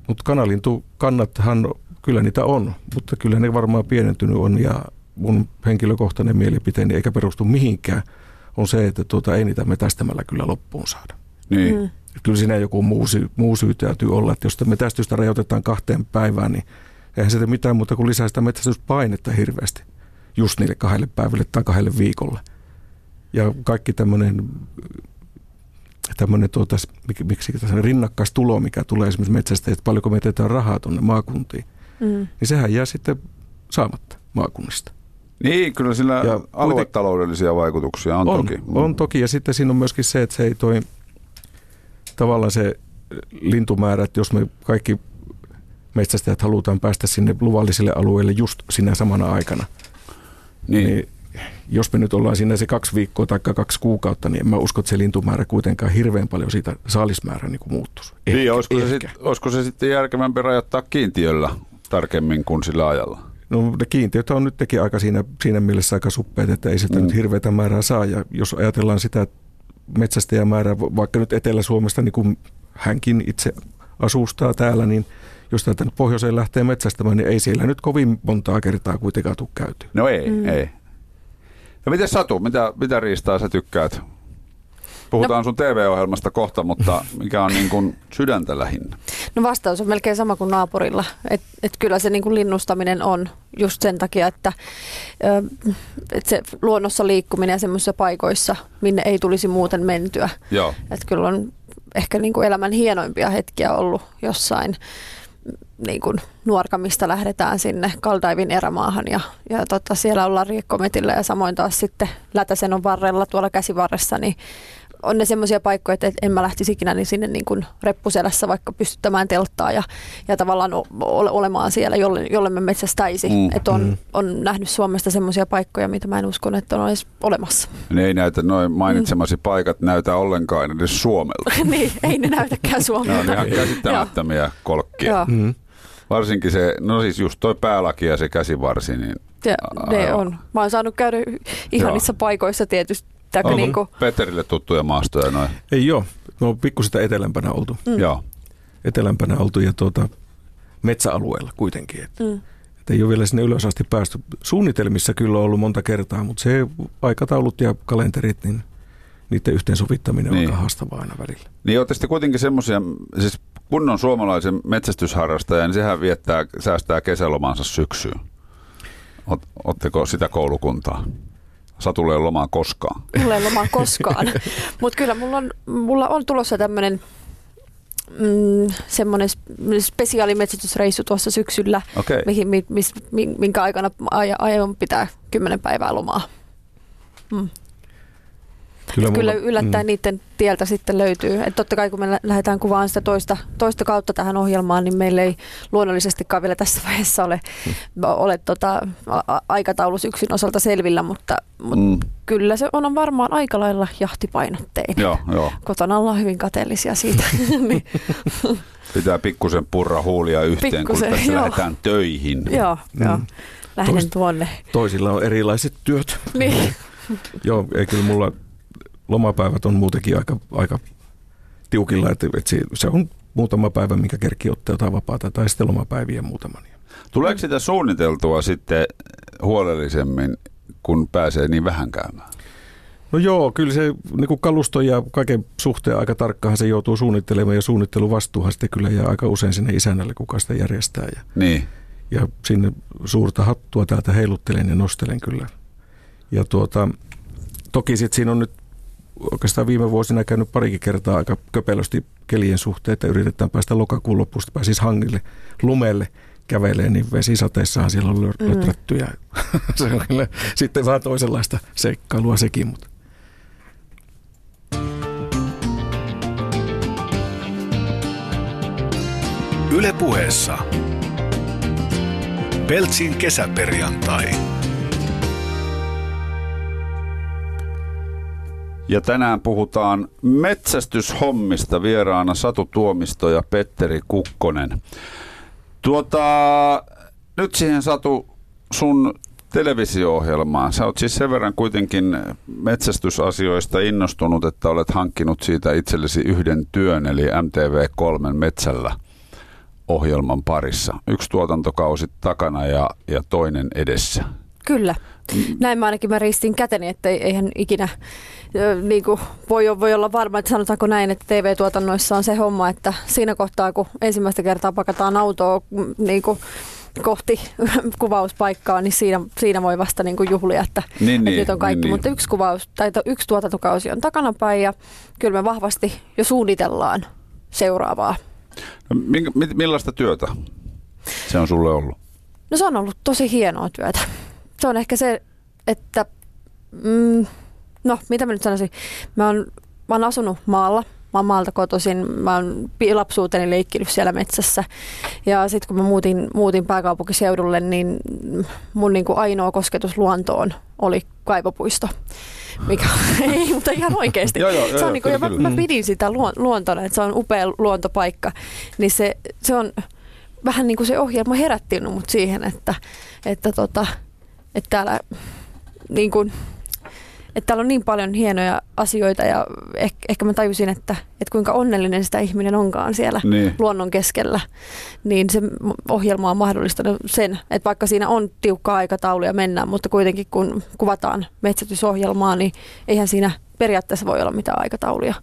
Mutta kanalintukannathan, kyllä niitä on, mutta kyllä ne varmaan pienentynyt on ja mun henkilökohtainen mielipiteeni eikä perustu mihinkään, on se, että tuota, ei niitä metästämällä kyllä loppuun saada. Niin. Mm. Et kyllä siinä joku muu, syy, muu syy täytyy olla, että jos sitä metästystä rajoitetaan kahteen päivään, niin eihän se mitään muuta kuin lisää sitä metsästyspainetta hirveästi just niille kahdelle päivälle tai kahdelle viikolle. Ja kaikki tämmöinen tämmöinen tuota, mik- miksi tässä rinnakkaistulo, mikä tulee esimerkiksi metsästä, että paljonko me jätetään rahaa tuonne maakuntiin, Mm. niin sehän jää sitten saamatta maakunnista. Niin, kyllä sillä Ja aluetaloudellisia vaikutuksia on, on toki. On toki, ja sitten siinä on myöskin se, että se ei toi tavallaan se lintumäärä, että jos me kaikki metsästäjät halutaan päästä sinne luvallisille alueille just sinä samana aikana, Niin. niin, niin jos me nyt ollaan siinä se kaksi viikkoa tai kaksi kuukautta, niin en mä usko, että se lintumäärä kuitenkaan hirveän paljon siitä saalismäärä niin kuin muuttuisi. Ehkä, niin olisiko, se ehkä. sit, olisiko se sitten järkevämpi rajoittaa kiintiöllä tarkemmin kuin sillä ajalla? No ne kiintiöt on nyt teki aika siinä, siinä mielessä aika suppeet, että ei sitä mm. nyt hirveätä määrää saa. Ja jos ajatellaan sitä metsästäjämäärää, vaikka nyt Etelä-Suomesta, niin kuin hänkin itse asustaa täällä, niin jos täältä nyt pohjoiseen lähtee metsästämään, niin ei siellä nyt kovin montaa kertaa kuitenkaan tule käyty. No ei, Mm. ei. No miten Satu, mitä, mitä riistaa sä tykkäät? Puhutaan no. sun TV-ohjelmasta kohta, mutta mikä on niin kuin sydäntä lähinnä? No vastaus on melkein sama kuin naapurilla. Et, et kyllä se niin kuin linnustaminen on just sen takia, että ö, et se luonnossa liikkuminen ja semmoisissa paikoissa, minne ei tulisi muuten mentyä. Joo. Et kyllä on ehkä niin kuin elämän hienoimpia hetkiä ollut jossain niin kuin nuorkamista lähdetään sinne Kaldaivin erämaahan ja, ja tota, siellä ollaan riekkometillä ja samoin taas sitten Lätäsenon varrella tuolla käsivarressa, niin on ne semmoisia paikkoja, että en mä lähtisi ikinä niin sinne niin kuin reppuselässä vaikka pystyttämään telttaa ja, ja tavallaan ole, olemaan siellä, jolle, jolle me metsästäisi. Mm. Että on, mm. on nähnyt Suomesta semmoisia paikkoja, mitä mä en usko, että on edes olemassa. Ne ei näytä, noin mainitsemasi mm. paikat näytä ollenkaan edes Suomelta. niin, ei ne näytäkään Suomelta. ne on ihan käsittämättömiä kolkkia. Mm. Varsinkin se, no siis just toi päälaki ja se käsivarsi, niin ja, ne on. Mä oon saanut käydä ihanissa Joo. paikoissa tietysti Onko niinku... Peterille tuttuja maastoja noin? Ei joo, no pikkusen etelämpänä oltu. Mm. Joo. Etelämpänä oltu ja tuota, metsäalueella kuitenkin. Et, mm. et ei ole vielä sinne ylös asti päästy. Suunnitelmissa kyllä on ollut monta kertaa, mutta se aikataulut ja kalenterit, niin niiden yhteensovittaminen niin. on aika haastavaa aina välillä. Niin olette sitten kuitenkin semmoisia, siis kunnon suomalaisen metsästysharrastaja, niin sehän viettää, säästää kesälomansa syksyyn. Oletteko sitä koulukuntaa? Satulle ei lomaa koskaan. Mulla ei lomaa koskaan. Mutta kyllä mulla on, mulla on tulossa tämmöinen mm, semmoinen spesiaalimetsästysreissu tuossa syksyllä, okay. mihin, mis, minkä aikana aion pitää kymmenen päivää lomaa. Mm. Kyllä, mulla, kyllä yllättäen mm. niiden tieltä sitten löytyy. Et totta kai kun me lähdetään kuvaan sitä toista, toista kautta tähän ohjelmaan, niin meillä ei luonnollisestikaan vielä tässä vaiheessa ole, mm. ole tota, a- aikataulu syksyn osalta selvillä, mutta, mutta mm. kyllä se on varmaan aika lailla jahtipainotteinen. Joo, joo. Kotona ollaan hyvin kateellisia siitä. niin. Pitää pikkusen purra huulia yhteen, pikkusen, kun tässä joo. lähdetään töihin. Joo, mm. joo. Lähden Tois, tuonne. Toisilla on erilaiset työt. Niin. Joo, ei kyllä mulla lomapäivät on muutenkin aika, aika tiukilla, että, että se on muutama päivä, minkä kerki ottaa jotain vapaata, tai sitten lomapäiviä muutaman. Tuleeko sitä suunniteltua sitten huolellisemmin, kun pääsee niin vähän käymään? No joo, kyllä se niin kuin kalusto ja kaiken suhteen aika tarkkaan se joutuu suunnittelemaan ja suunnitteluvastuuhan sitten kyllä jää aika usein sinne isännälle, kuka sitä järjestää. Ja, niin. ja sinne suurta hattua täältä heiluttelen ja nostelen kyllä. Ja tuota, toki sitten siinä on nyt oikeastaan viime vuosina käynyt parikin kertaa aika köpelösti kelien suhteen, että yritetään päästä lokakuun lopusta pääsisi hangille, lumelle kävelee, niin vesisateissahan siellä on löträtty ja se on kyllä sitten vähän toisenlaista seikkailua sekin. Mutta. Yle puheessa. Peltsin kesäperjantai. Ja tänään puhutaan metsästyshommista vieraana Satu Tuomisto ja Petteri Kukkonen. Tuota, nyt siihen Satu sun televisio-ohjelmaan. Sä oot siis sen verran kuitenkin metsästysasioista innostunut, että olet hankkinut siitä itsellesi yhden työn, eli MTV3 Metsällä ohjelman parissa. Yksi tuotantokausi takana ja, ja toinen edessä. Kyllä. Näin mä ainakin mä ristin käteni, että eihän ikinä niin kuin voi, voi olla varma, että sanotaanko näin, että TV-tuotannoissa on se homma, että siinä kohtaa, kun ensimmäistä kertaa pakataan autoa mm, niin kuin kohti kuvauspaikkaa, niin siinä, siinä voi vasta niin kuin juhlia, että, niin, että niin, nyt on kaikki. Niin, Mutta yksi kuvaus tai yksi tuotantokausi on takanapäin ja kyllä me vahvasti jo suunnitellaan seuraavaa. No, millaista työtä se on sulle ollut? No se on ollut tosi hienoa työtä. Se on ehkä se, että mm, no mitä mä nyt sanoisin, mä oon, mä oon asunut maalla, mä oon maalta kotoisin, mä oon lapsuuteni leikkinyt siellä metsässä. Ja sitten kun mä muutin, muutin pääkaupunkiseudulle, niin mun niin kuin ainoa kosketus luontoon oli kaivopuisto. Mikä, ei, mutta ihan oikeasti. joo, joo, se on niin kuin, mä, mä, pidin sitä luontona, että se on upea luontopaikka, niin se, se on vähän niin kuin se ohjelma herätti mut siihen, että, että, tota, että täällä niin kuin, että täällä on niin paljon hienoja asioita ja ehkä, ehkä mä tajusin, että, että kuinka onnellinen sitä ihminen onkaan siellä Niin. luonnon keskellä. Niin se ohjelma on mahdollistanut sen, että vaikka siinä on tiukka aikataulu ja mennään, mutta kuitenkin kun kuvataan metsätysohjelmaa, niin eihän siinä periaatteessa voi olla mitään aikatauluja.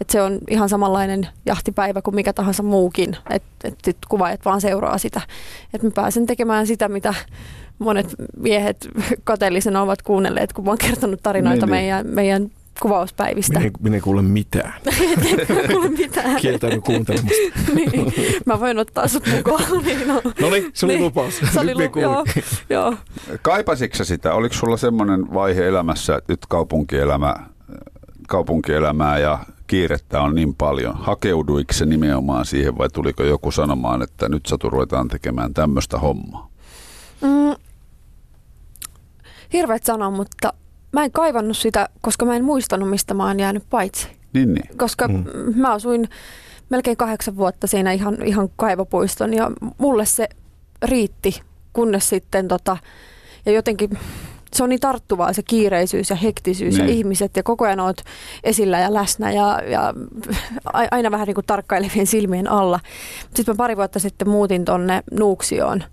Et se on ihan samanlainen jahtipäivä kuin mikä tahansa muukin, että et sit kuvaajat vaan seuraa sitä. Että mä pääsen tekemään sitä, mitä monet miehet kateellisena ovat kuunnelleet, kun mä oon kertonut tarinoita Niin, niin. meidän, meidän kuvauspäivistä. Minä, en- minä en kuule mitään. Et kuule mitään. Kuuntelemasta. niin, mä voin ottaa sut mukaan. Niin, no. No niin, se oli Niin, lupaus. Se oli Nyt minä lu- joo, joo. Kaipasitko sä sitä? Oliko sulla semmoinen vaihe elämässä, että nyt kaupunkielämä, kaupunkielämää ja kiirettä on niin paljon? Hakeuduiko se nimenomaan siihen vai tuliko joku sanomaan, että nyt Satu ruvetaan tekemään tämmöistä hommaa? Mm, hirveet sanoa, mutta mä en kaivannut sitä, koska mä en muistanut, mistä mä oon jäänyt paitsi. Niin, niin. Koska Mm. mä asuin melkein kahdeksan vuotta siinä ihan, ihan kaivopuiston ja mulle se riitti, kunnes sitten tota, ja jotenkin se on niin tarttuvaa se kiireisyys ja hektisyys niin. Ja ihmiset ja koko ajan oot esillä ja läsnä ja, ja aina vähän niin kuin tarkkailevien silmien alla. Sitten mä pari vuotta sitten muutin tonne Nuuksioon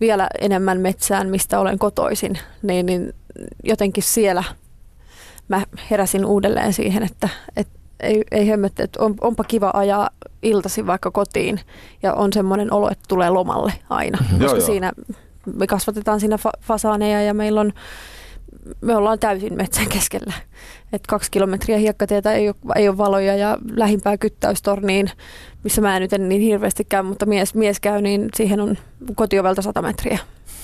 vielä enemmän metsään, mistä olen kotoisin, niin, niin jotenkin siellä mä heräsin uudelleen siihen, että, että ei, ei hemmetti, että on, onpa kiva ajaa iltasi vaikka kotiin ja on semmoinen olo, että tulee lomalle aina. Joo, Koska joo. siinä me kasvatetaan siinä fa- fasaaneja ja meillä on, me ollaan täysin metsän keskellä. Et kaksi kilometriä hiekkatietä ei ole, ei ole valoja ja lähimpää kyttäystorniin, missä mä en nyt en niin hirveästi käy, mutta mies, mies käy, niin siihen on kotiovelta 100 metriä.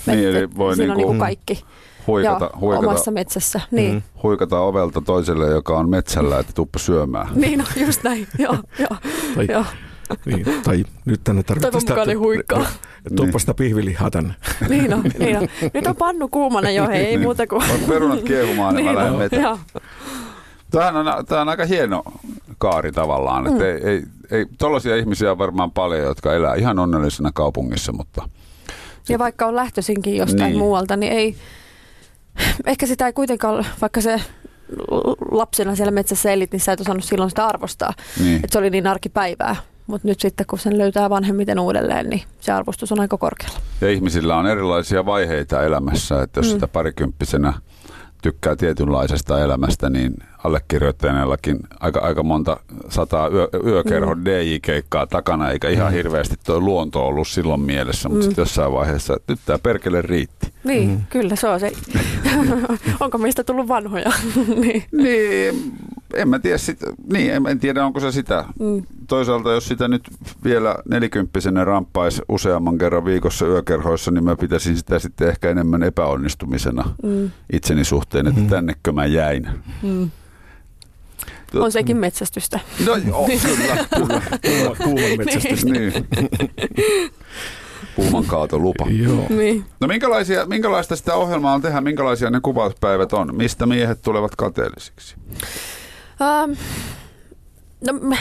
Niin, eli voi siinä on niinku niinku kaikki. Huikata, Joo, huikata, omassa metsässä. Niin. Mm. huikata ovelta toiselle, joka on metsällä, että tuppa syömään. Niin, no, just näin. joo, joo, joo. Niin, tai nyt tänne tarvitaan Toivon mukaan ne huikkaa. Tuoppa sitä pihvilihaa tänne. Niin on, niin on. Nyt on pannu kuumana jo, hei, ei Niin. muuta kuin... On perunat kiehumaan, niin mä lähden. Tämähän on, tämä on aika hieno kaari tavallaan. Että Mm. ei, ei, ei, tollaisia ihmisiä on varmaan paljon, jotka elää ihan onnellisena kaupungissa, mutta Ja vaikka on lähtöisinkin jostain Niin. niin. muualta, niin ei... Ehkä sitä ei kuitenkaan, ole- vaikka se lapsena siellä metsässä elit, niin sä et osannut silloin sitä arvostaa. niin. Että se oli niin arkipäivää. Mutta nyt sitten, kun sen löytää vanhemmiten uudelleen, niin se arvostus on aika korkealla. Ja ihmisillä on erilaisia vaiheita elämässä, että jos Mm. sitä parikymppisenä tykkää tietynlaisesta elämästä, niin allekirjoittajanellakin aika, aika monta sataa yö, yökerhon Mm. DJ-keikkaa takana, eikä ihan Mm. hirveästi tuo luonto ollut silloin mielessä, mutta Mm. sitten jossain vaiheessa, että nyt tämä perkele riitti. Niin, Mm. kyllä se on se. Onko meistä tullut vanhoja? niin. Niin, en mä tiedä sitä, niin, en, en tiedä onko se sitä. Mm. Toisaalta jos sitä nyt vielä nelikymppisenä ramppaisi useamman kerran viikossa yökerhoissa, niin mä pitäisin sitä sitten ehkä enemmän epäonnistumisena Mm. itseni suhteen, että Mm. tännekö mä jäin. Mm. On sekin metsästystä. No joo, kyllä, kyllä. Kuuma, kuuman metsästys. niin. Puuman kaatolupa. Joo. Niin. No minkälaisia, minkälaista sitä ohjelmaa on tehdä, minkälaisia ne kuvauspäivät on? Mistä miehet tulevat kateellisiksi? Um, no, me,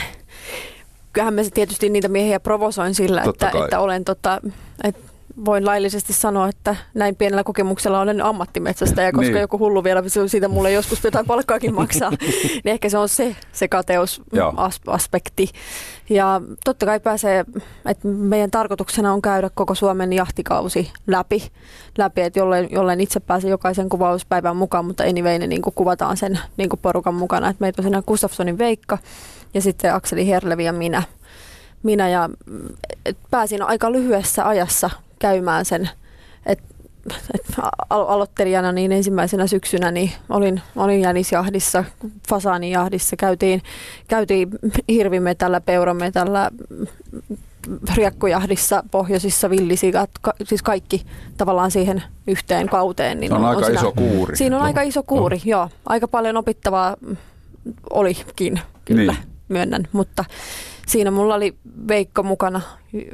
kyllähän mä tietysti niitä miehiä provosoin sillä, Totta että, kai. että olen tota, että voin laillisesti sanoa, että näin pienellä kokemuksella olen ammattimetsästäjä, koska Niin. joku hullu vielä siitä mulle joskus jotain palkkaakin maksaa. niin ehkä se on se, se kateusaspekti. Ja totta kai pääsee, että meidän tarkoituksena on käydä koko Suomen jahtikausi läpi, läpi että jolleen, jolleen itse pääse jokaisen kuvauspäivän mukaan, mutta anyway ne niin kuin kuvataan sen niin kuin porukan mukana. Et meitä on siinä Gustafssonin Veikka ja sitten Akseli Herlevi ja minä. minä ja mm, pääsin aika lyhyessä ajassa käymään sen, että et alo- aloittelijana niin ensimmäisenä syksynä niin olin, olin jänisjahdissa, fasaanijahdissa, käytiin, käytiin hirvimetällä, peurametällä, riekkojahdissa, pohjoisissa, villisikat, ka, siis kaikki tavallaan siihen yhteen kauteen. Niin Se on aika siinä, iso kuuri. Siinä on No, aika iso kuuri, joo. Aika paljon opittavaa olikin, kyllä, niin. myönnän. Mutta siinä mulla oli Veikko mukana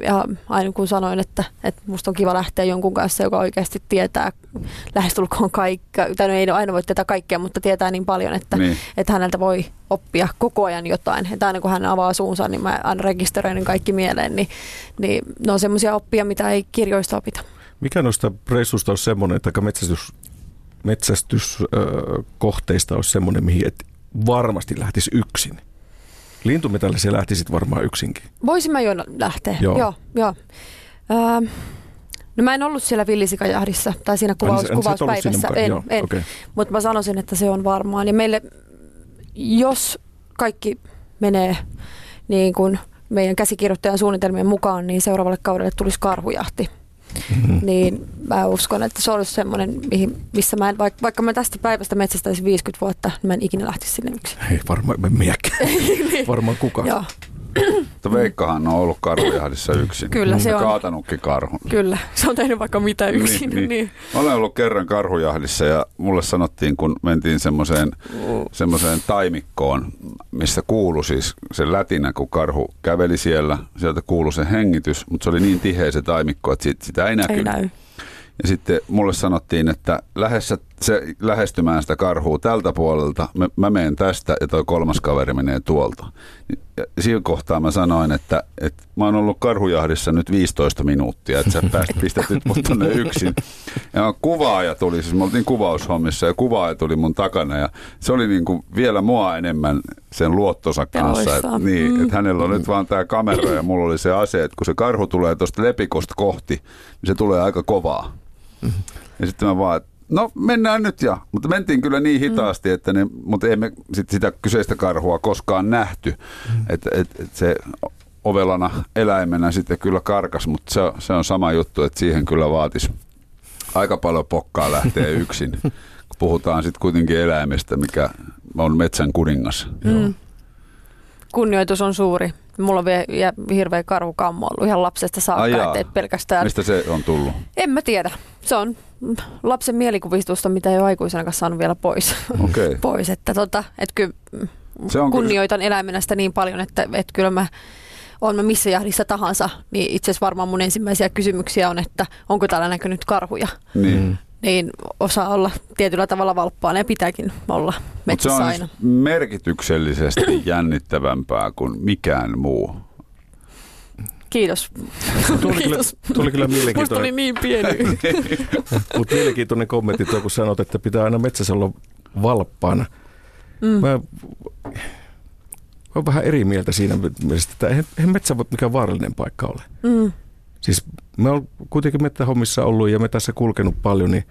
ja aina kun sanoin, että, että musta on kiva lähteä jonkun kanssa, joka oikeasti tietää lähestulkoon kaikkea, tai no ei aina voi tietää kaikkea, mutta tietää niin paljon, että, Niin. että häneltä voi oppia koko ajan jotain. Että aina kun hän avaa suunsa, niin mä aina rekisteröin kaikki mieleen, niin, niin ne on semmoisia oppia, mitä ei kirjoista opita. Mikä noista reissuista olisi semmoinen, että metsästys metsästyskohteista olisi semmoinen, mihin et varmasti lähtisi yksin? Lintumetallisia lähtisit varmaan yksinkin. Voisin mä jo lähteä, Joo. joo. joo. Öö, no mä en ollut siellä villisikajahdissa tai siinä kuvaus, niin et ollut kuvauspäivässä, en, Joo, en. okei. mutta mä sanoisin, että se on varmaan. Ja meille, jos kaikki menee niin kuin meidän käsikirjoittajan suunnitelmien mukaan, niin seuraavalle kaudelle tulisi karhujahti. Mhm. Niin mä uskon, että se olisi semmoinen, mihin, missä mä en, vaikka, vaikka mä tästä päivästä metsästäisin 50 vuotta, niin mä en ikinä lähtisi sinne yksin. Ei varmaan, en minäkään. varmaan kukaan. Joo, Mutta Veikkahan on ollut karhujahdissa yksin. Kyllä, se on. Kaatanutkin karhun. kyllä. Se on tehnyt vaikka mitä yksin. Niin, niin. Mä olen ollut kerran karhujahdissa ja mulle sanottiin, kun mentiin semmoiseen, semmoiseen taimikkoon, missä kuului siis se lätinä, kun karhu käveli siellä. Sieltä kuului se hengitys, mutta se oli niin tiheä se taimikko, että sit- sitä ei Ei näkynyt. näy. Ja sitten mulle sanottiin, että lähdessä se, lähestymään sitä karhua tältä puolelta, mä, mä menen tästä ja toi kolmas kaveri menee tuolta. Ja siinä kohtaa mä sanoin, että, että mä oon ollut karhujahdissa nyt 15 minuuttia, että sä pääst, pistät nyt mut tonne yksin. Ja kuvaaja tuli, siis me oltiin kuvaushommissa ja kuvaaja tuli mun takana ja se oli niin kuin vielä mua enemmän sen luottonsa kanssa. Että, niin, Mm. että hänellä on nyt vaan tämä kamera ja mulla oli se ase, että kun se karhu tulee tuosta lepikosta kohti, niin se tulee aika kovaa. Ja sitten mä vaan, että no mennään nyt ja. Mutta mentiin kyllä niin hitaasti, että ne, mutta emme sit sitä kyseistä karhua koskaan nähty. Että et, et se ovelana eläimenä sitten kyllä karkas, mutta se, on- se on sama juttu, että siihen kyllä vaatisi aika paljon pokkaa lähteä yksin. Kun puhutaan sitten kuitenkin eläimestä, mikä on metsän kuningas. Mm. Kunnioitus on suuri. Mulla on vielä ja hirveä karhukammo ollut ihan lapsesta saakka, Ai jaa. että et pelkästään. Mistä se on tullut? En mä tiedä. Se on mm, lapsen mielikuvitusta, mitä ei ole aikuisena kanssa saanut vielä pois. Okay. pois. Että tota, et kyllä Se on kyllä- kunnioitan eläimenä sitä niin paljon, että et kyllä mä on mä missä jahdissa tahansa, niin itse asiassa varmaan mun ensimmäisiä kysymyksiä on, että onko täällä näkynyt karhuja. Niin. Mm. Niin osaa olla tietyllä tavalla valppaana ja pitääkin olla Mutta se metsässä on aina. siis merkityksellisesti jännittävämpää kuin mikään muu. Kiitos. Tuli kyllä, tuli kyllä Musta oli mielenkiintoinen, niin pieni. mutta mielenkiintoinen kommentti tuo, kun sanot, että pitää aina metsässä olla valppaana. Mm. Mä olen vähän eri mieltä siinä mielessä, että eihän, eihän metsä voi mikään vaarallinen paikka ole. Mm. Siis mä oon kuitenkin mettähommissa ollut ja metässä kulkenut paljon, niin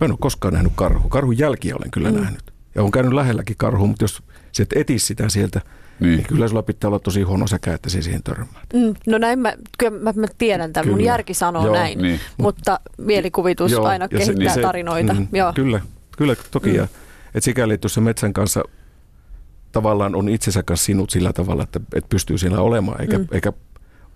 mä en ole koskaan nähnyt karhu. Karhun jälkiä olen kyllä Mm. nähnyt. Ja on käynyt lähelläkin karhu, mutta jos sä et etisi sitä sieltä, niin. Niin. kyllä sulla pitää olla tosi huono säkä, että se siihen törmää. Mm. No näin mä, kyllä mä, mä tiedän tämän, mun Kyllä. järki sanoo Joo, näin, Niin. mutta mielikuvitus Joo, aina ja se- kehittää niin se- tarinoita. Mm, Joo. Kyllä, kyllä toki. Mm. Ja, et sikäli, se metsän kanssa tavallaan on itsensä kanssa sinut sillä tavalla, että, että pystyy siellä olemaan, eikä, mm. eikä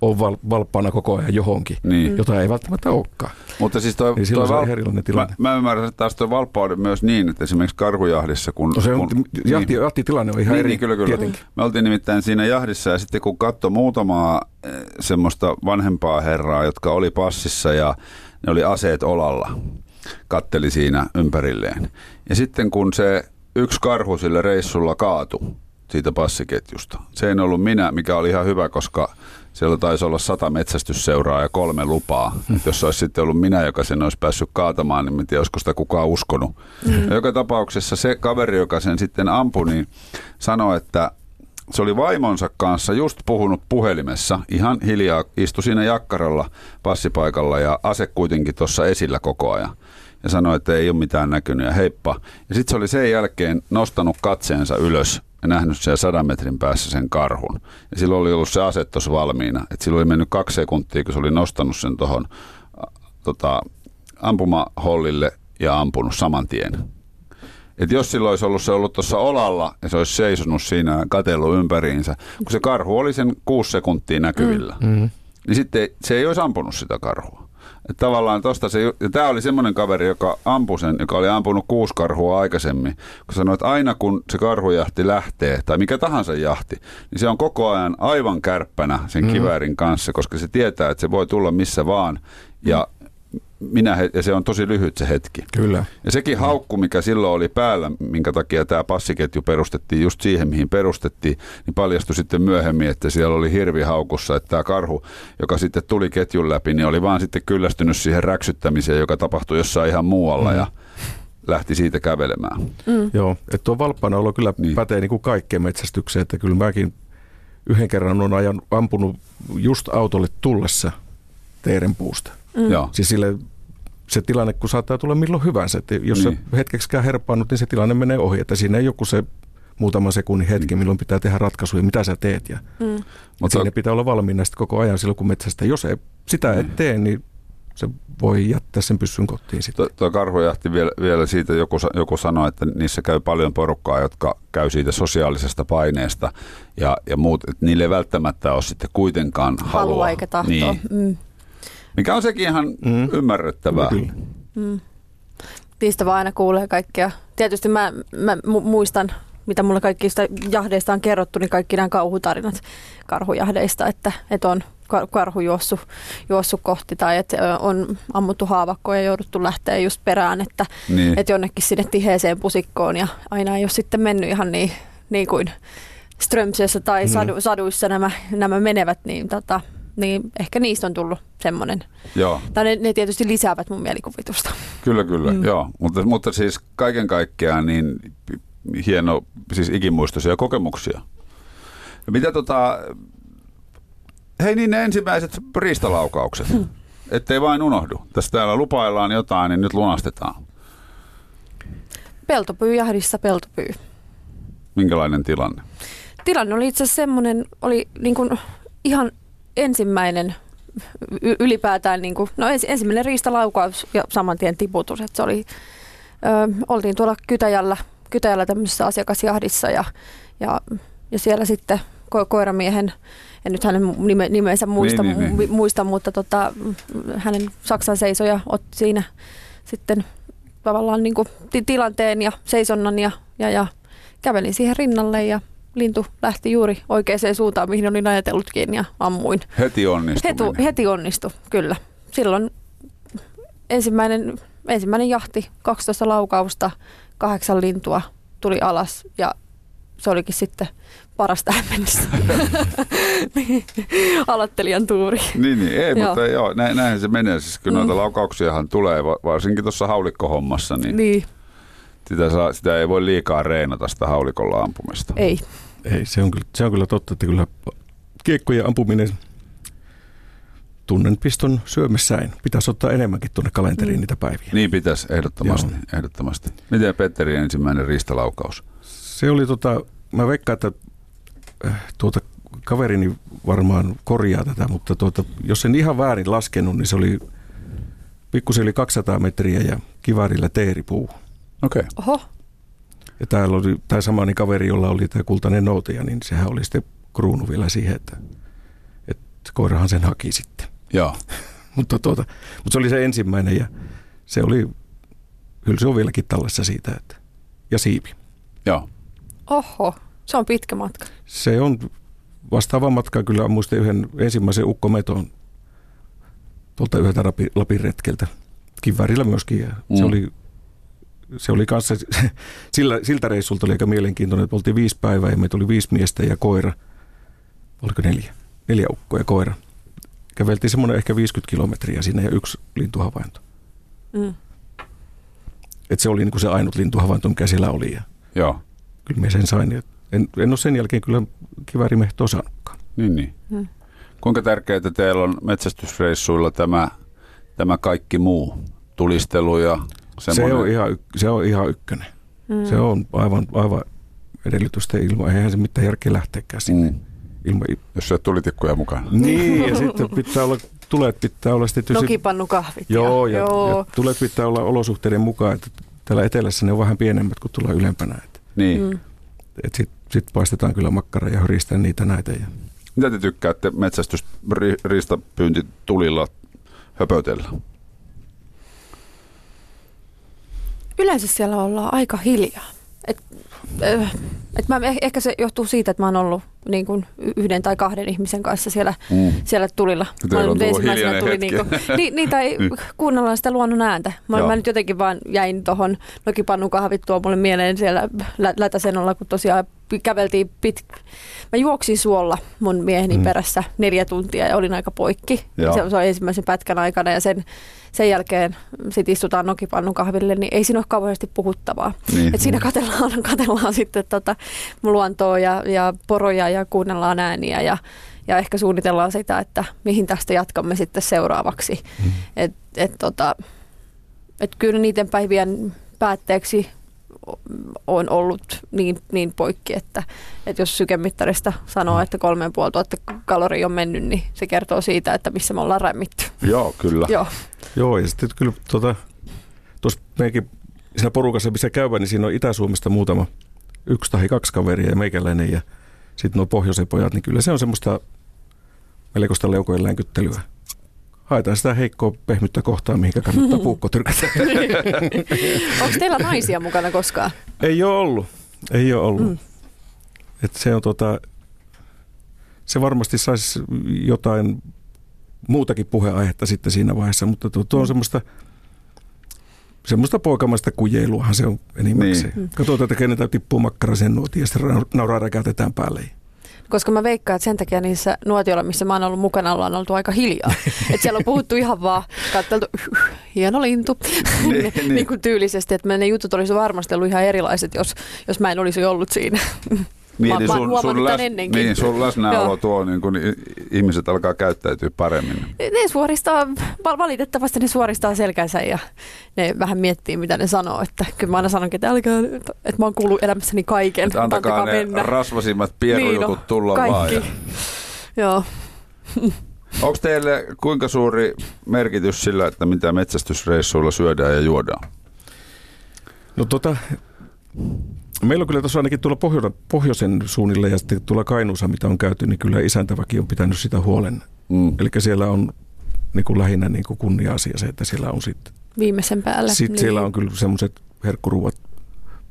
ole val, valppaana koko ajan johonkin, Niin. Jota ei välttämättä olekaan. Mutta siis toi, Niin toi on erilainen tilanne. Mä, mä ymmärrän että taas tuo valppauden myös niin, että esimerkiksi karhujahdissa, kun... No se on, kun jahti, niin, jahtitilanne on ihan niin, eri. niin, kyllä, kyllä. Tietenkin. Me oltiin nimittäin siinä jahdissa ja sitten kun katsoi muutamaa eh, semmoista vanhempaa herraa, jotka oli passissa ja ne oli aseet olalla, katteli siinä ympärilleen. Ja sitten kun se yksi karhu sillä reissulla kaatu siitä passiketjusta, se ei ollut minä, mikä oli ihan hyvä, koska siellä taisi olla sata metsästysseuraa ja kolme lupaa. Et jos olisi sitten ollut minä, joka sen olisi päässyt kaatamaan, niin en tiedä, olisiko sitä kukaan uskonut. Mm. Joka tapauksessa se kaveri, joka sen sitten ampui, niin sanoi, että se oli vaimonsa kanssa just puhunut puhelimessa, ihan hiljaa, istui siinä jakkaralla passipaikalla ja ase kuitenkin tuossa esillä koko ajan. Ja sanoi, että ei ole mitään näkynyt ja heippa. Ja sitten se oli sen jälkeen nostanut katseensa ylös ja nähnyt siellä sadan metrin päässä sen karhun. Ja silloin oli ollut se ase tuossa valmiina. Et silloin oli mennyt kaksi sekuntia, kun se oli nostanut sen tuohon tota, ampumahollille ja ampunut saman tien. Et jos silloin olisi ollut se ollut tuossa olalla ja se olisi seisonut siinä ja katsellut ympäriinsä, kun se karhu oli sen kuusi sekuntia näkyvillä, mm. Mm. niin sitten se ei olisi ampunut sitä karhua. Tavallaan tosta se, ja tämä oli semmoinen kaveri, joka ampui sen, joka oli ampunut kuusi karhua aikaisemmin, kun sanoi, että aina kun se karhujahti lähtee, tai mikä tahansa jahti, niin se on koko ajan aivan kärppänä sen Mm. kiväärin kanssa, koska se tietää, että se voi tulla missä vaan, ja, minä, he- ja se on tosi lyhyt se hetki. Kyllä. Ja sekin haukku, mikä silloin oli päällä, minkä takia tämä passiketju perustettiin just siihen, mihin perustettiin, niin paljastui sitten myöhemmin, että siellä oli hirvi haukussa, että tämä karhu, joka sitten tuli ketjun läpi, niin oli vaan sitten kyllästynyt siihen räksyttämiseen, joka tapahtui jossain ihan muualla. Mm. Ja lähti siitä kävelemään. Mm. Joo, että tuo valppana olo kyllä Niin. pätee niin kuin kaikkeen metsästykseen, että kyllä mäkin yhden kerran on ajan, ampunut just autolle tullessa teerenpuusta. Mm. Joo. Siis sille, se tilanne, kun saattaa tulla milloin hyvänsä, että jos Niin. sä hetkeksikään herpaannut, niin se tilanne menee ohi, että siinä ei joku se muutama sekunnin hetki, milloin pitää tehdä ratkaisuja, mitä sä teet. Ja Mm. Mutta siinä pitää olla valmiina sitten koko ajan silloin, kun metsästä. Jos ei, sitä Niin. et tee, niin se voi jättää sen pyssyn kotiin sitten. Tuo, karhujahti vielä, vielä siitä, joku, joku sanoi, että niissä käy paljon porukkaa, jotka käy siitä sosiaalisesta paineesta ja, ja muut, että niille ei välttämättä ole sitten kuitenkaan halua. Halua eikä tahtoa. Niin. Mm. Mikä on sekin ihan mm. Mm. ymmärrettävää. Mm. Niistä vaan aina kuulee kaikkea. Tietysti mä, mä mu- muistan, mitä mulle kaikista jahdeista on kerrottu, niin kaikki nämä kauhutarinat karhujahdeista, että, että on kar- karhu juossut, juossut kohti tai että on ammuttu haavakkoa ja jouduttu lähteä just perään, että, Niin. että jonnekin sinne tiheeseen pusikkoon ja aina ei ole sitten mennyt ihan niin, niin kuin Strömsössä tai Mm. sadu, saduissa nämä, nämä menevät, niin, tota, niin ehkä niistä on tullut semmoinen. Joo, Tai ne, ne tietysti lisäävät mun mielikuvitusta. kyllä, kyllä. Mm. Joo. Mutta, mutta siis kaiken kaikkiaan niin hieno, siis ikimuistoisia kokemuksia. Ja mitä tota, hei niin ne ensimmäiset riistalaukaukset, Hmm. ettei vain unohdu. Tässä täällä lupaillaan jotain, niin nyt lunastetaan. Peltopyyjahdissa peltopyy. Minkälainen tilanne? Tilanne oli itse asiassa semmoinen, oli niin kuin ihan ensimmäinen ylipäätään, niin kuin, no ensi, ensimmäinen riistalaukaus ja saman tien tiputus. Että se oli, ö, oltiin tuolla Kytäjällä, Kytäjällä tämmöisessä asiakasjahdissa ja, ja, ja siellä sitten ko- koiramiehen, en nyt hänen nime, nimensä muista, Niin, niin, niin. mu- muista mutta tota, hänen Saksan seisoja otti siinä sitten tavallaan niin kuin ti- tilanteen ja seisonnan ja, ja, ja kävelin siihen rinnalle ja lintu lähti juuri oikeaan suuntaan, mihin olin ajatellutkin ja ammuin. Heti onnistuminen. Hetu, heti onnistui, kyllä. Silloin ensimmäinen, ensimmäinen jahti, 12 laukausta, kahdeksan lintua tuli alas ja se olikin sitten paras tähän mennessä. Aloittelijan tuuri. Niin, niin, ei, Joo. mutta joo, nä, näinhän se menee. Siis kyllä noita Mm. laukauksiahan tulee, va- varsinkin tuossa haulikkohommassa, niin, niin. Sitä, saa, sitä ei voi liikaa reenata sitä haulikolla ampumista. ei. Ei, se on, kyllä, se on kyllä totta, että kyllä kiekkojen ampuminen tunnen piston syömessäin. Pitäisi ottaa enemmänkin tuonne kalenteriin Mm. niitä päiviä. Niin pitäisi, ehdottomasti, Joo. ehdottomasti. Miten Petterin ensimmäinen ristalaukaus? Se oli tota, mä veikkaan, että äh, tuota kaverini varmaan korjaa tätä, mutta tuota, jos en ihan väärin laskenut, niin se oli pikkusen yli 200 metriä ja kivarilla teeripuu. Okei. Okay. Oho, Ja täällä oli tämä samani kaveri, jolla oli tämä kultainen noutaja, niin sehän oli sitten kruunu vielä siihen, että, että koirahan sen haki sitten. Joo. Mutta, tuota, mutta se oli se ensimmäinen ja se oli, kyllä se on vieläkin tallessa siitä. Että, ja siipi. Joo. oho, se on pitkä matka. Se on vastaava matka kyllä muistin yhden ensimmäisen ukkometon tuolta yhdeltä Lapin, Lapin retkeltä. Kivärillä myöskin. Ja Mm. se oli se oli kanssa, sillä, siltä reissulta oli aika mielenkiintoinen, että oltiin viisi päivää ja meitä oli viisi miestä ja koira. Oliko neljä? Neljä ukkoa ja koira. Käveltiin semmoinen ehkä 50 kilometriä sinne ja yksi lintuhavainto. Mm. Et se oli niin kuin se ainut lintuhavainto, mikä siellä oli. Ja Joo. kyllä me sen sain. En, en ole sen jälkeen kyllä kiväärimehtoa saanutkaan. Niin, niin. Mm. Kuinka tärkeää teillä on metsästysreissuilla tämä, tämä kaikki muu? Tulistelu ja semmoinen. Se on, ihan, se on ihan ykkönen. Mm. Se on aivan, aivan edellytysten ilman. Eihän se mitään järkeä lähteäkään sinne. Mm. Ilman, Jos se tulitikkuja mukana. niin, ja sitten pitää olla, tulet pitää olla sitten... tietysti- Nokipannukahvit. Joo, ja, joo. ja tulet pitää olla olosuhteiden mukaan, että täällä etelässä ne on vähän pienemmät kuin tuolla ylempänä. Että, Niin. Mm. että sitten sit paistetaan kyllä makkara ja höristään niitä näitä. Ja Mitä te tykkäätte metsästys ri- riistapyyntitulilla höpötellä? Yleensä siellä ollaan aika hiljaa. Et, Et mä, eh- ehkä se johtuu siitä, että mä oon ollut niin kuin yhden tai kahden ihmisen kanssa siellä, Mm. siellä tulilla. Nyt tullut ensimmäisenä tuli niin, kuin, niin, niin, tai Mm. kuunnellaan sitä luonnon ääntä. Mä, Joo. mä nyt jotenkin vaan jäin tuohon nokipannun kahvit tuo mulle mieleen siellä lä- Lätäsenolla, kun tosiaan käveltiin pit... Mä juoksin suolla mun mieheni Mm. perässä neljä tuntia ja olin aika poikki. Joo. Se, se on ensimmäisen pätkän aikana ja sen, sen jälkeen sit istutaan nokipannun kahville, niin ei siinä ole kauheasti puhuttavaa. Niin. Et siinä katellaan, katellaan sitten tota luontoa ja, ja poroja ja kuunnellaan ääniä ja, ja ehkä suunnitellaan sitä, että mihin tästä jatkamme sitten seuraavaksi. Mm. Et, et tota, et kyllä niiden päivien päätteeksi on ollut niin, niin poikki, että, että jos sykemittarista sanoo, että kolme puoli tuhatta kaloria on mennyt, niin se kertoo siitä, että missä me ollaan rämmitty. Joo, kyllä. Joo. Joo, ja sitten kyllä tuota, tuossa meidänkin siinä porukassa, missä käyvän, niin siinä on Itä-Suomesta muutama, yksi tai kaksi kaveria ja meikäläinen ja sitten nuo pohjoisen pojat, niin kyllä se on semmoista melkoista leukojen länkyttelyä. Haetaan sitä heikkoa pehmyttä kohtaa, mihinkä kannattaa puukko tyrkätä. Onko teillä naisia mukana koskaan? Ei ole ollut. Ei ole ollut. Mm. Mm. Et se on tota, se varmasti saisi jotain muutakin puheaihetta sitten siinä vaiheessa, mutta tuo, tuo on semmoista, semmoista poikamaista kujeiluahan se on enimmäkseen. Niin. Katsotaan, että kenen tippuu makkara sen nuotiin ja sitten ra- nauraa räkätetään päälle. Koska mä veikkaan, että sen takia niissä nuotioilla, missä mä oon ollut mukana, ollaan oltu aika hiljaa. että siellä on puhuttu ihan vaan, katteltu, hieno lintu, Niin, niin, niin. niin kuin tyylisesti. Että ne jutut olisi varmasti ollut ihan erilaiset, jos, jos mä en olisi ollut siinä. Niin, Mä- niin sun, huomannut sun, läs, ennenkin. niin, sun läsnäolo Joo. tuo, niin kun ihmiset alkaa käyttäytyä paremmin. Ne suoristaa, val- valitettavasti ne suoristaa selkänsä ja ne vähän miettii, mitä ne sanoo. Että kyllä mä aina sanonkin, että, älkää, että, mä oon kuullut elämässäni kaiken, Että antakaa antakaa ne mennä. rasvasimmat pierujutut Niin, no, tulla vaan. Kaikki. Ja. Joo. Onko teille kuinka suuri merkitys sillä, että mitä metsästysreissuilla syödään ja juodaan? No tota, meillä on kyllä tuossa ainakin tuolla pohjo- pohjoisen suunnilla ja sitten tuolla Kainuussa, mitä on käyty, niin kyllä isäntäväki on pitänyt sitä huolen. Mm. Eli siellä on niin kuin lähinnä niin kuin kunnia-asia se, että siellä on sitten Viimeisen päälle. Sitten siellä on kyllä semmoiset herkkuruuat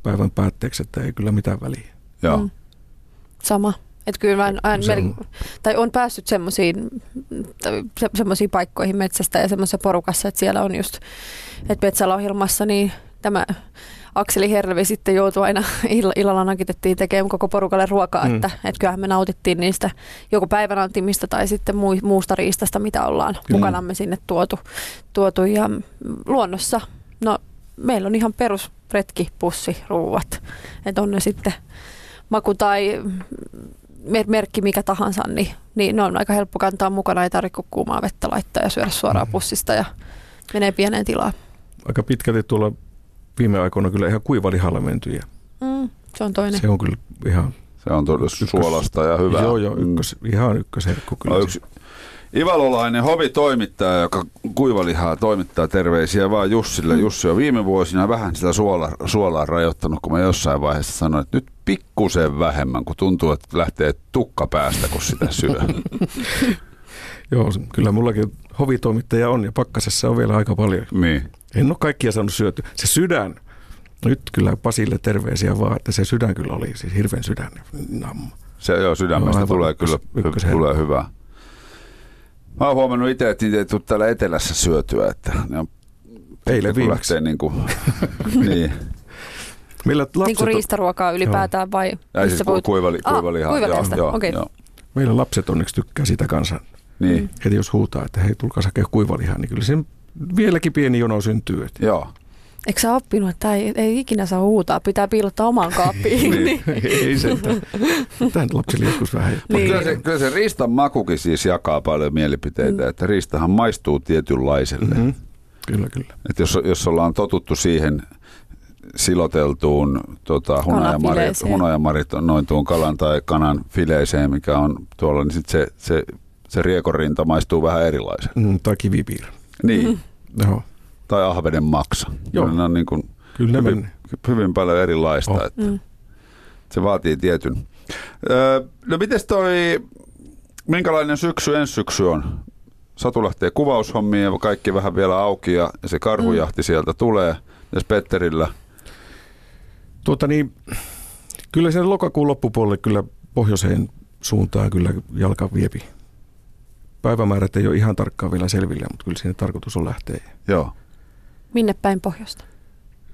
päivän päätteeksi, että ei kyllä mitään väliä. Joo. Mm. Sama. Että kyllä mä en, aina, mel- tai on päässyt semmoisiin se, semmoisiin paikkoihin metsästä ja semmoisessa porukassa, että siellä on just, että metsälohjelmassa niin tämä Akseli Hervi sitten joutui aina ill- illalla nakitettiin tekemään koko porukalle ruokaa, Mm. mm. että, että kyllähän me nautittiin niistä joko päivän antimista tai sitten muu, muusta riistasta, mitä ollaan Kyllä. mukanamme sinne tuotu, tuotu. Ja mm, luonnossa, no meillä on ihan perus retkipussi ruuat, että on ne sitten maku tai mer- merkki mikä tahansa, niin, niin ne on aika helppo kantaa mukana, ei tarvitse kuumaa vettä laittaa ja syödä suoraan Mhm. pussista ja menee pieneen tilaan. Aika pitkälti tuolla viime aikoina kyllä ihan kuivalihalla menty ja Mm, se on toinen. se on kyllä ihan, Se on todella suolasta ja hyvää. joo joo, Mm. ykkös, ihan ykkösherkku kyllä. On yksi Ivalolainen hovitoimittaja, joka kuivalihaa toimittaa terveisiä vaan Jussille. Jussi on viime vuosina vähän sitä suola, suolaa rajoittanut, kun mä jossain vaiheessa sanoin, että nyt pikkusen vähemmän, kun tuntuu, että lähtee tukka päästä, kun sitä syö. Joo, kyllä mullakin hovitoimittaja on ja pakkasessa on vielä aika paljon. niin. En ole kaikkia saanut syötyä. Se sydän, nyt kyllä Pasille terveisiä vaan, että se sydän kyllä oli siis hirveän sydän. Namma. Se joo, sydämestä Joo, aivan tulee ykkös- kyllä tulee hyvää. Mä oon huomannut itse, että niitä ei tule täällä etelässä syötyä, että ne on Eilen viimeksi. niin kuin, niin. Meillä Niin lapset, kuin on, riistaruokaa ylipäätään vai Ja siis ku, kuivali, Ah, kuivalihaa. kuivalihasta, joo, okei. joo, meillä lapset onneksi tykkää sitä kanssa. Niin, Heti jos huutaa, että hei tulkaa hakea kuivalihaa, niin kyllä sen vieläkin pieni jono syntyy. Että joo. Eikö sä oppinut, että ei, ei ikinä saa huutaa, pitää piilottaa omaan kaappiin? Niin. ei se. Tähän lapsille joskus vähän. Mutta Niin. kyllä, se, kyllä se riistan makukin siis jakaa paljon mielipiteitä, Mm. että riistahan maistuu tietynlaiselle. Mm-hmm. Kyllä, kyllä. Että jos, jos ollaan totuttu siihen siloteltuun tota, hunajamarit, hunajamarit noin tuon kalan tai kanan fileeseen, mikä on tuolla, niin sit se, se, se riekorinta maistuu vähän erilaisen. Mm, tai kivipiirre. Niin, Mm-hmm. Joo, tai ahvenen maksa. Joo. Ne on niin kuin kyllä hyvin, hyvin paljon erilaista. Oh. Että Mm. se vaatii tietyn. Öö, no mites toi, minkälainen syksy ensi syksy on? Satu lähtee kuvaushommiin ja kaikki vähän vielä auki ja, ja se karhujahti mm. sieltä tulee. Ja Petterillä, Tuota niin, Kyllä sen lokakuun loppupuolelle kyllä pohjoiseen suuntaan kyllä jalka viepi. Päivämäärät ei ole ihan tarkkaan vielä selvillä, mutta kyllä sinne tarkoitus on lähteä. Joo. Minne päin pohjoista?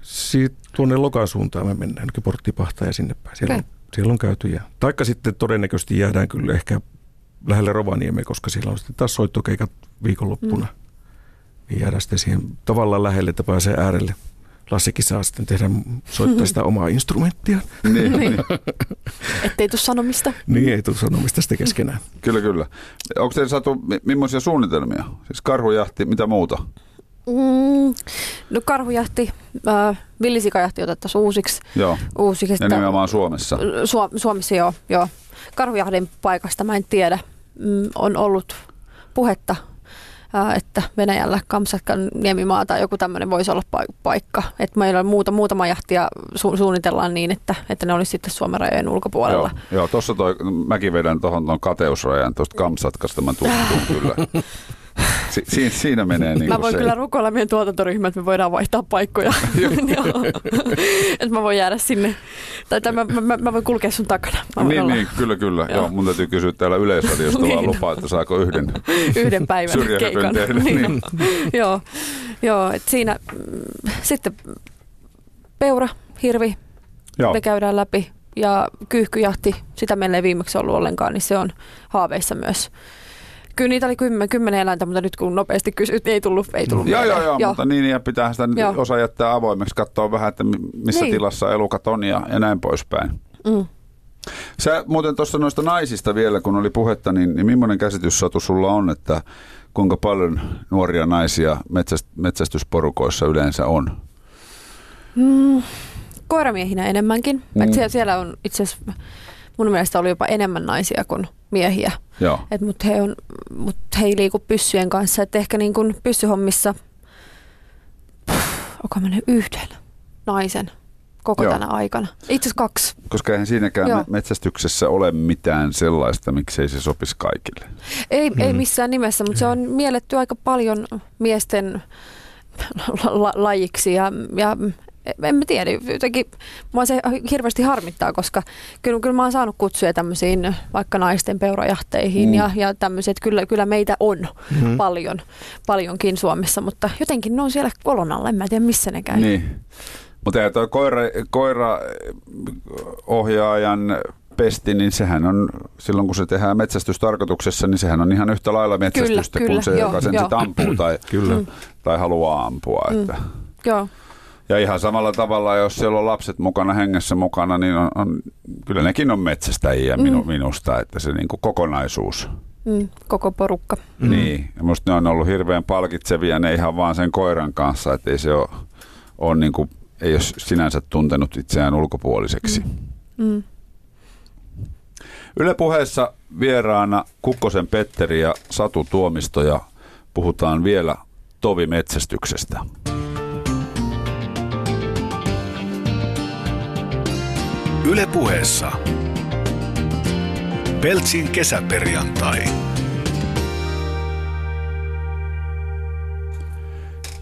Siitä tuonne lokan suuntaan me mennään, nytkin porttipahtaa ja sinne päin. Siellä, Okei. on, siellä on käyty. Ja, taikka sitten todennäköisesti jäädään kyllä ehkä lähelle Rovaniemeen, koska siellä on sitten taas soittokeikat viikonloppuna. Mm. Niin jäädään sitten siihen tavallaan lähelle, että pääsee äärelle. Lassikin saa sitten tehdä, soittaa sitä omaa instrumenttia. Niin, niin. Ettei tuu sanomista. Niin ei tule sanomista sitten keskenään. Kyllä, kyllä. Onko teillä saatu mi- millaisia suunnitelmia? Siis karhujahti, mitä muuta? Mm, no karhujahti, äh, villisikajahti otettaisiin uusiksi. Joo. uusiksi Ja että- nimenomaan Suomessa. Su- Suomessa joo, joo. Karhujahdin paikasta mä en tiedä. Mm, on ollut puhetta, että Venäjällä Kamsatkan niemimaa tai joku tämmöinen voisi olla pa- paikka. Että meillä on muuta, muutama jahtia su- suunnitellaan niin, että, että ne olisi sitten Suomen rajojen ulkopuolella. Joo, joo tuossa toi, mäkin vedän tuohon tuon kateusrajan tuosta Kamsatkasta, mä tuun kyllä. Si- si- siinä menee niin Mä voin se. kyllä rukoilla meidän tuotantoryhmät, että me voidaan vaihtaa paikkoja. Että mä voin jäädä sinne. Tai, tai mä, mä, mä, voin kulkea sun takana. Mä Niin, olla niin, kyllä, kyllä. Joo. Joo. Mun täytyy kysyä täällä Yleisradiosta vaan Niin. lupaa, että saako yhden. yhden päivän keikan. tehdä, niin. joo, joo et siinä mm, sitten peura, hirvi, Joo, me käydään läpi ja kyyhkyjahti, sitä meillä ei viimeksi ollut ollenkaan, niin se on haaveissa myös. Kyllä niitä oli kymmen, kymmenen eläintä, mutta nyt kun nopeasti kysyt, niin ei tullut, ei tullut joo, joo, mieleen. joo, mutta niin, ja pitää sitä Joo. osa jättää avoimeksi, katsoa vähän, että mi- missä Niin. tilassa elukat on ja, ja näin poispäin. Mm. Sä muuten tuosta noista naisista vielä, kun oli puhetta, niin, niin millainen käsitys Satu sulla on, että kuinka paljon nuoria naisia metsäst, metsästysporukoissa yleensä on? Mm, koiramiehinä enemmänkin. Mm. Mm. Siellä, siellä on itse asiassa, mun mielestä oli jopa enemmän naisia kuin miehiä. Joo, Et mut, he on, mut he ei liiku pyssyjen kanssa. Et ehkä niin kun pyssyhommissa, onko mennyt yhden naisen koko Joo. tänä aikana. Itse asiassa kaksi. koska eihän siinäkään Joo. me- metsästyksessä ole mitään sellaista, miksei se sopisi kaikille. Ei, mm. ei missään nimessä, mutta se on mielletty aika paljon miesten la- la- lajiksi ja, ja en mä tiedä, jotenkin mua se hirveästi harmittaa, koska kyllä, kyllä mä oon saanut kutsuja tämmöisiin vaikka naisten peurajahteihin Mm. ja, ja tämmöiset, kyllä, kyllä meitä on Mm. paljon, paljonkin Suomessa, mutta jotenkin ne on siellä kolon alla, en mä tiedä missä ne käy. Niin. Mutta ei toi koira, koiraohjaajan pesti, niin sehän on, silloin kun se tehdään metsästystarkoituksessa, niin sehän on ihan yhtä lailla metsästystä Kyllä, kuin se, kyllä, joka joo, sen joo. sitten ampuu tai, Kyllä. Tai haluaa ampua. Mm. Että. Joo, Ja ihan samalla tavalla, jos siellä on lapset mukana, hengessä mukana, niin on, on, kyllä nekin on metsästäjiä minu, Mm. minusta, että se niin kuin kokonaisuus. mm, koko porukka. Mm. Niin, ja musta ne on ollut hirveän palkitsevia, ne ihan vaan sen koiran kanssa, että ei se ole, ole niin kuin, ei ole sinänsä tuntenut itseään ulkopuoliseksi. Mm. Mm. Yle puheessa vieraana Kukkosen Petteri ja Satu Tuomisto ja puhutaan vielä tovimetsästyksestä. Yle puheessa. Peltsin kesäperjantai.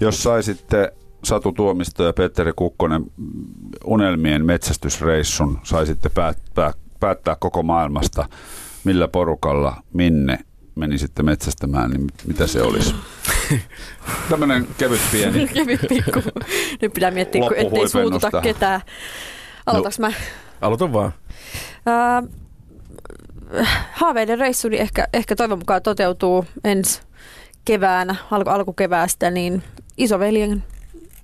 Jos saisitte Satu Tuomisto ja Petteri Kukkonen unelmien metsästysreissun, saisitte päättää, päättää koko maailmasta, millä porukalla, minne menisitte metsästämään, niin mitä se olisi? Tämmöinen kevyt pieni. Kevyt pikku. Nyt pitää miettiä, kun ettei suututa ketään. Aloitaks mä? Aloita vaan. Ää, haaveiden reissuni ehkä, ehkä toivon mukaan toteutuu ensi keväänä, alku, alkukeväästä, niin isoveljen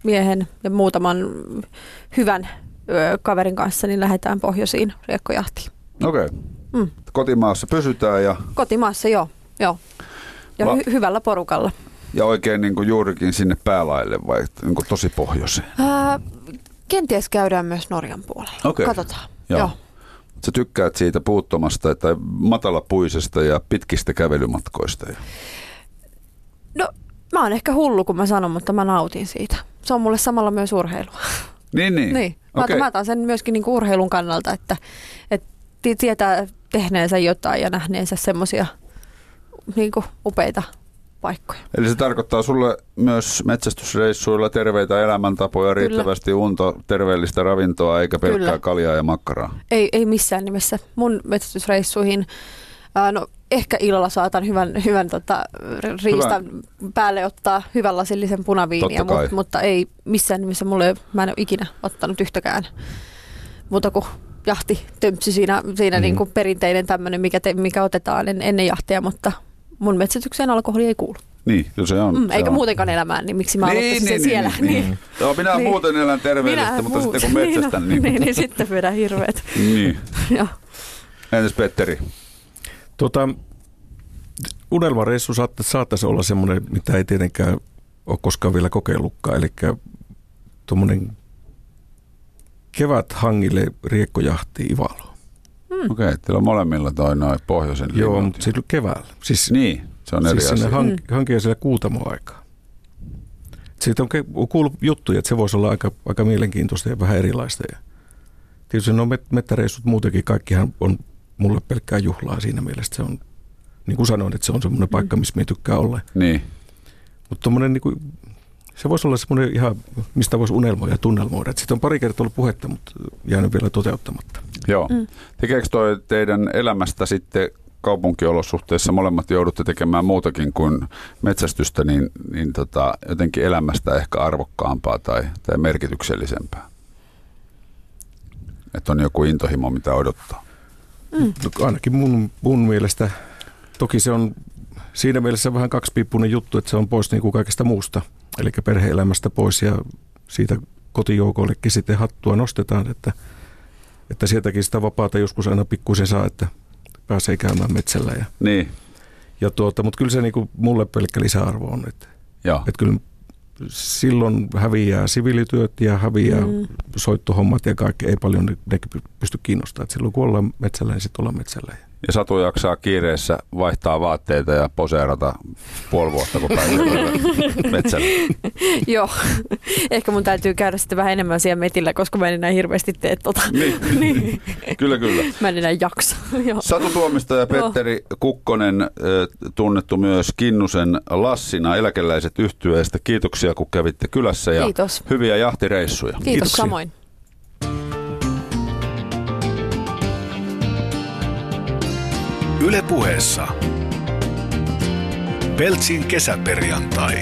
miehen ja muutaman hyvän ö, kaverin kanssa niin lähdetään pohjoisiin riekkojahtiin. Okei. Okay. Mm. Kotimaassa pysytään ja, Kotimaassa joo, joo. Ja La- hy- hyvällä porukalla. ja oikein niin kuin juurikin sinne päälaille vai niin kuin tosi pohjoiseen. Ää, kenties käydään myös Norjan puolella. Okei. Katsotaan. Joo. Joo. Sä tykkäät siitä puuttomasta tai matalapuisesta ja pitkistä kävelymatkoista. Ja. No, mä oon ehkä hullu, kun mä sanon, mutta mä nautin siitä. Se on mulle samalla myös urheilua. Niin, niin. Niin. Mä, Okei. okay. mä otan sen myöskin niinku urheilun kannalta, että, että ti- tietää tehneensä jotain ja nähneensä semmoisia niinku upeita paikkoja. Eli se tarkoittaa sulle myös metsästysreissuilla terveitä elämäntapoja, Kyllä. riittävästi unta, terveellistä ravintoa eikä pelkkää Kyllä. kaljaa ja makkaraa. Ei, ei missään nimessä. Mun metsästysreissuihin, ää, no ehkä illalla saatan hyvän, hyvän tota, riistan päälle ottaa hyvän lasillisen punaviiniä, mut, mutta ei missään nimessä mulle, mä en ole ikinä ottanut yhtäkään muuta kuin jahti tömpsy siinä, siinä mm. niin kuin perinteinen tämmöinen, mikä, te, mikä otetaan en, ennen jahtia, mutta mun metsästykseen alkoholi ei kuulu. Niin, kyllä se on. Mm, se eikä on. muutenkaan elämään, niin miksi mä aloittaisin sen siellä. Niin, niin. Joo, minä Niin. muuten elän terveellisesti, Minä mutta muut- sitten kun metsästän, niin, niin... niin, niin sitten vedän hirveet. niin. Joo. Entäs Petteri? Tota, unelmareissu saattaisi, saattaisi olla semmoinen, mitä ei tietenkään ole koskaan vielä kokeillutkaan. Eli tuommoinen kevät hangille riekkojahti Ivalo. Mm. Okei, okay, teillä on molemmilla toi noin pohjoisen Joo, linnut. mutta silloin keväällä. Siis, Niin, se on eri siis asia. sinne hank, Mm. hankia sille kuutamoaikaa. Siitä on kuullut juttuja, että se voisi olla aika, aika mielenkiintoista ja vähän erilaista. Ja tietysti no met- mettäreissut muutenkin, kaikkihan on mulle pelkkää juhlaa siinä mielessä. Se on, niin kuin sanoin, että se on semmoinen paikka, missä me tykkää olla. Niin. Mutta niinku, se voisi olla semmoinen ihan, mistä voisi unelmoida ja tunnelmoida. Siitä on pari kertaa ollut puhetta, mutta jäänyt vielä toteuttamatta. Joo. Mm. Tekeekö toi teidän elämästä sitten kaupunkiolosuhteissa molemmat joudutte tekemään muutakin kuin metsästystä, niin, niin tota, jotenkin elämästä ehkä arvokkaampaa tai, tai merkityksellisempää? Että on joku intohimo, mitä odottaa. No, ainakin mun, mun mielestä, toki se on siinä mielessä vähän kaksipiippunen juttu, että se on pois niin kuin kaikesta muusta. Eli perhe-elämästä pois ja siitä kotijoukollekin sitten hattua nostetaan, että, että sieltäkin sitä vapaata joskus aina pikkusen saa, että pääsee käymään metsällä. Ja, Niin, ja tuota, mutta kyllä se niin kuin mulle pelkkä lisäarvo on, että. Että kyllä silloin häviää siviilityöt ja häviää mm. Mm. soittohommat ja kaikki ei paljon ne, ne pysty kiinnostamaan. Silloin kun ollaan metsällä, niin sitten ollaan metsällä. Ja Satu jaksaa kiireessä vaihtaa vaatteita ja poseerata puoli vuotta, kun metsälle. Joo, ehkä mun täytyy käydä sitten vähän enemmän siellä metillä, koska mä en enää hirveästi tee tota. Niin, niin. kyllä, kyllä. Mä en enää jaksa. Joo. Satu Tuomista ja Petteri Kukkonen, tunnettu myös Kinnusen Lassina eläkeläiset yhtyeestä. Kiitoksia, kun kävitte kylässä ja Kiitos. hyviä jahtireissuja. Kiitos Kiitoksia. samoin. Yle puheessa. Peltsin kesäperjantai.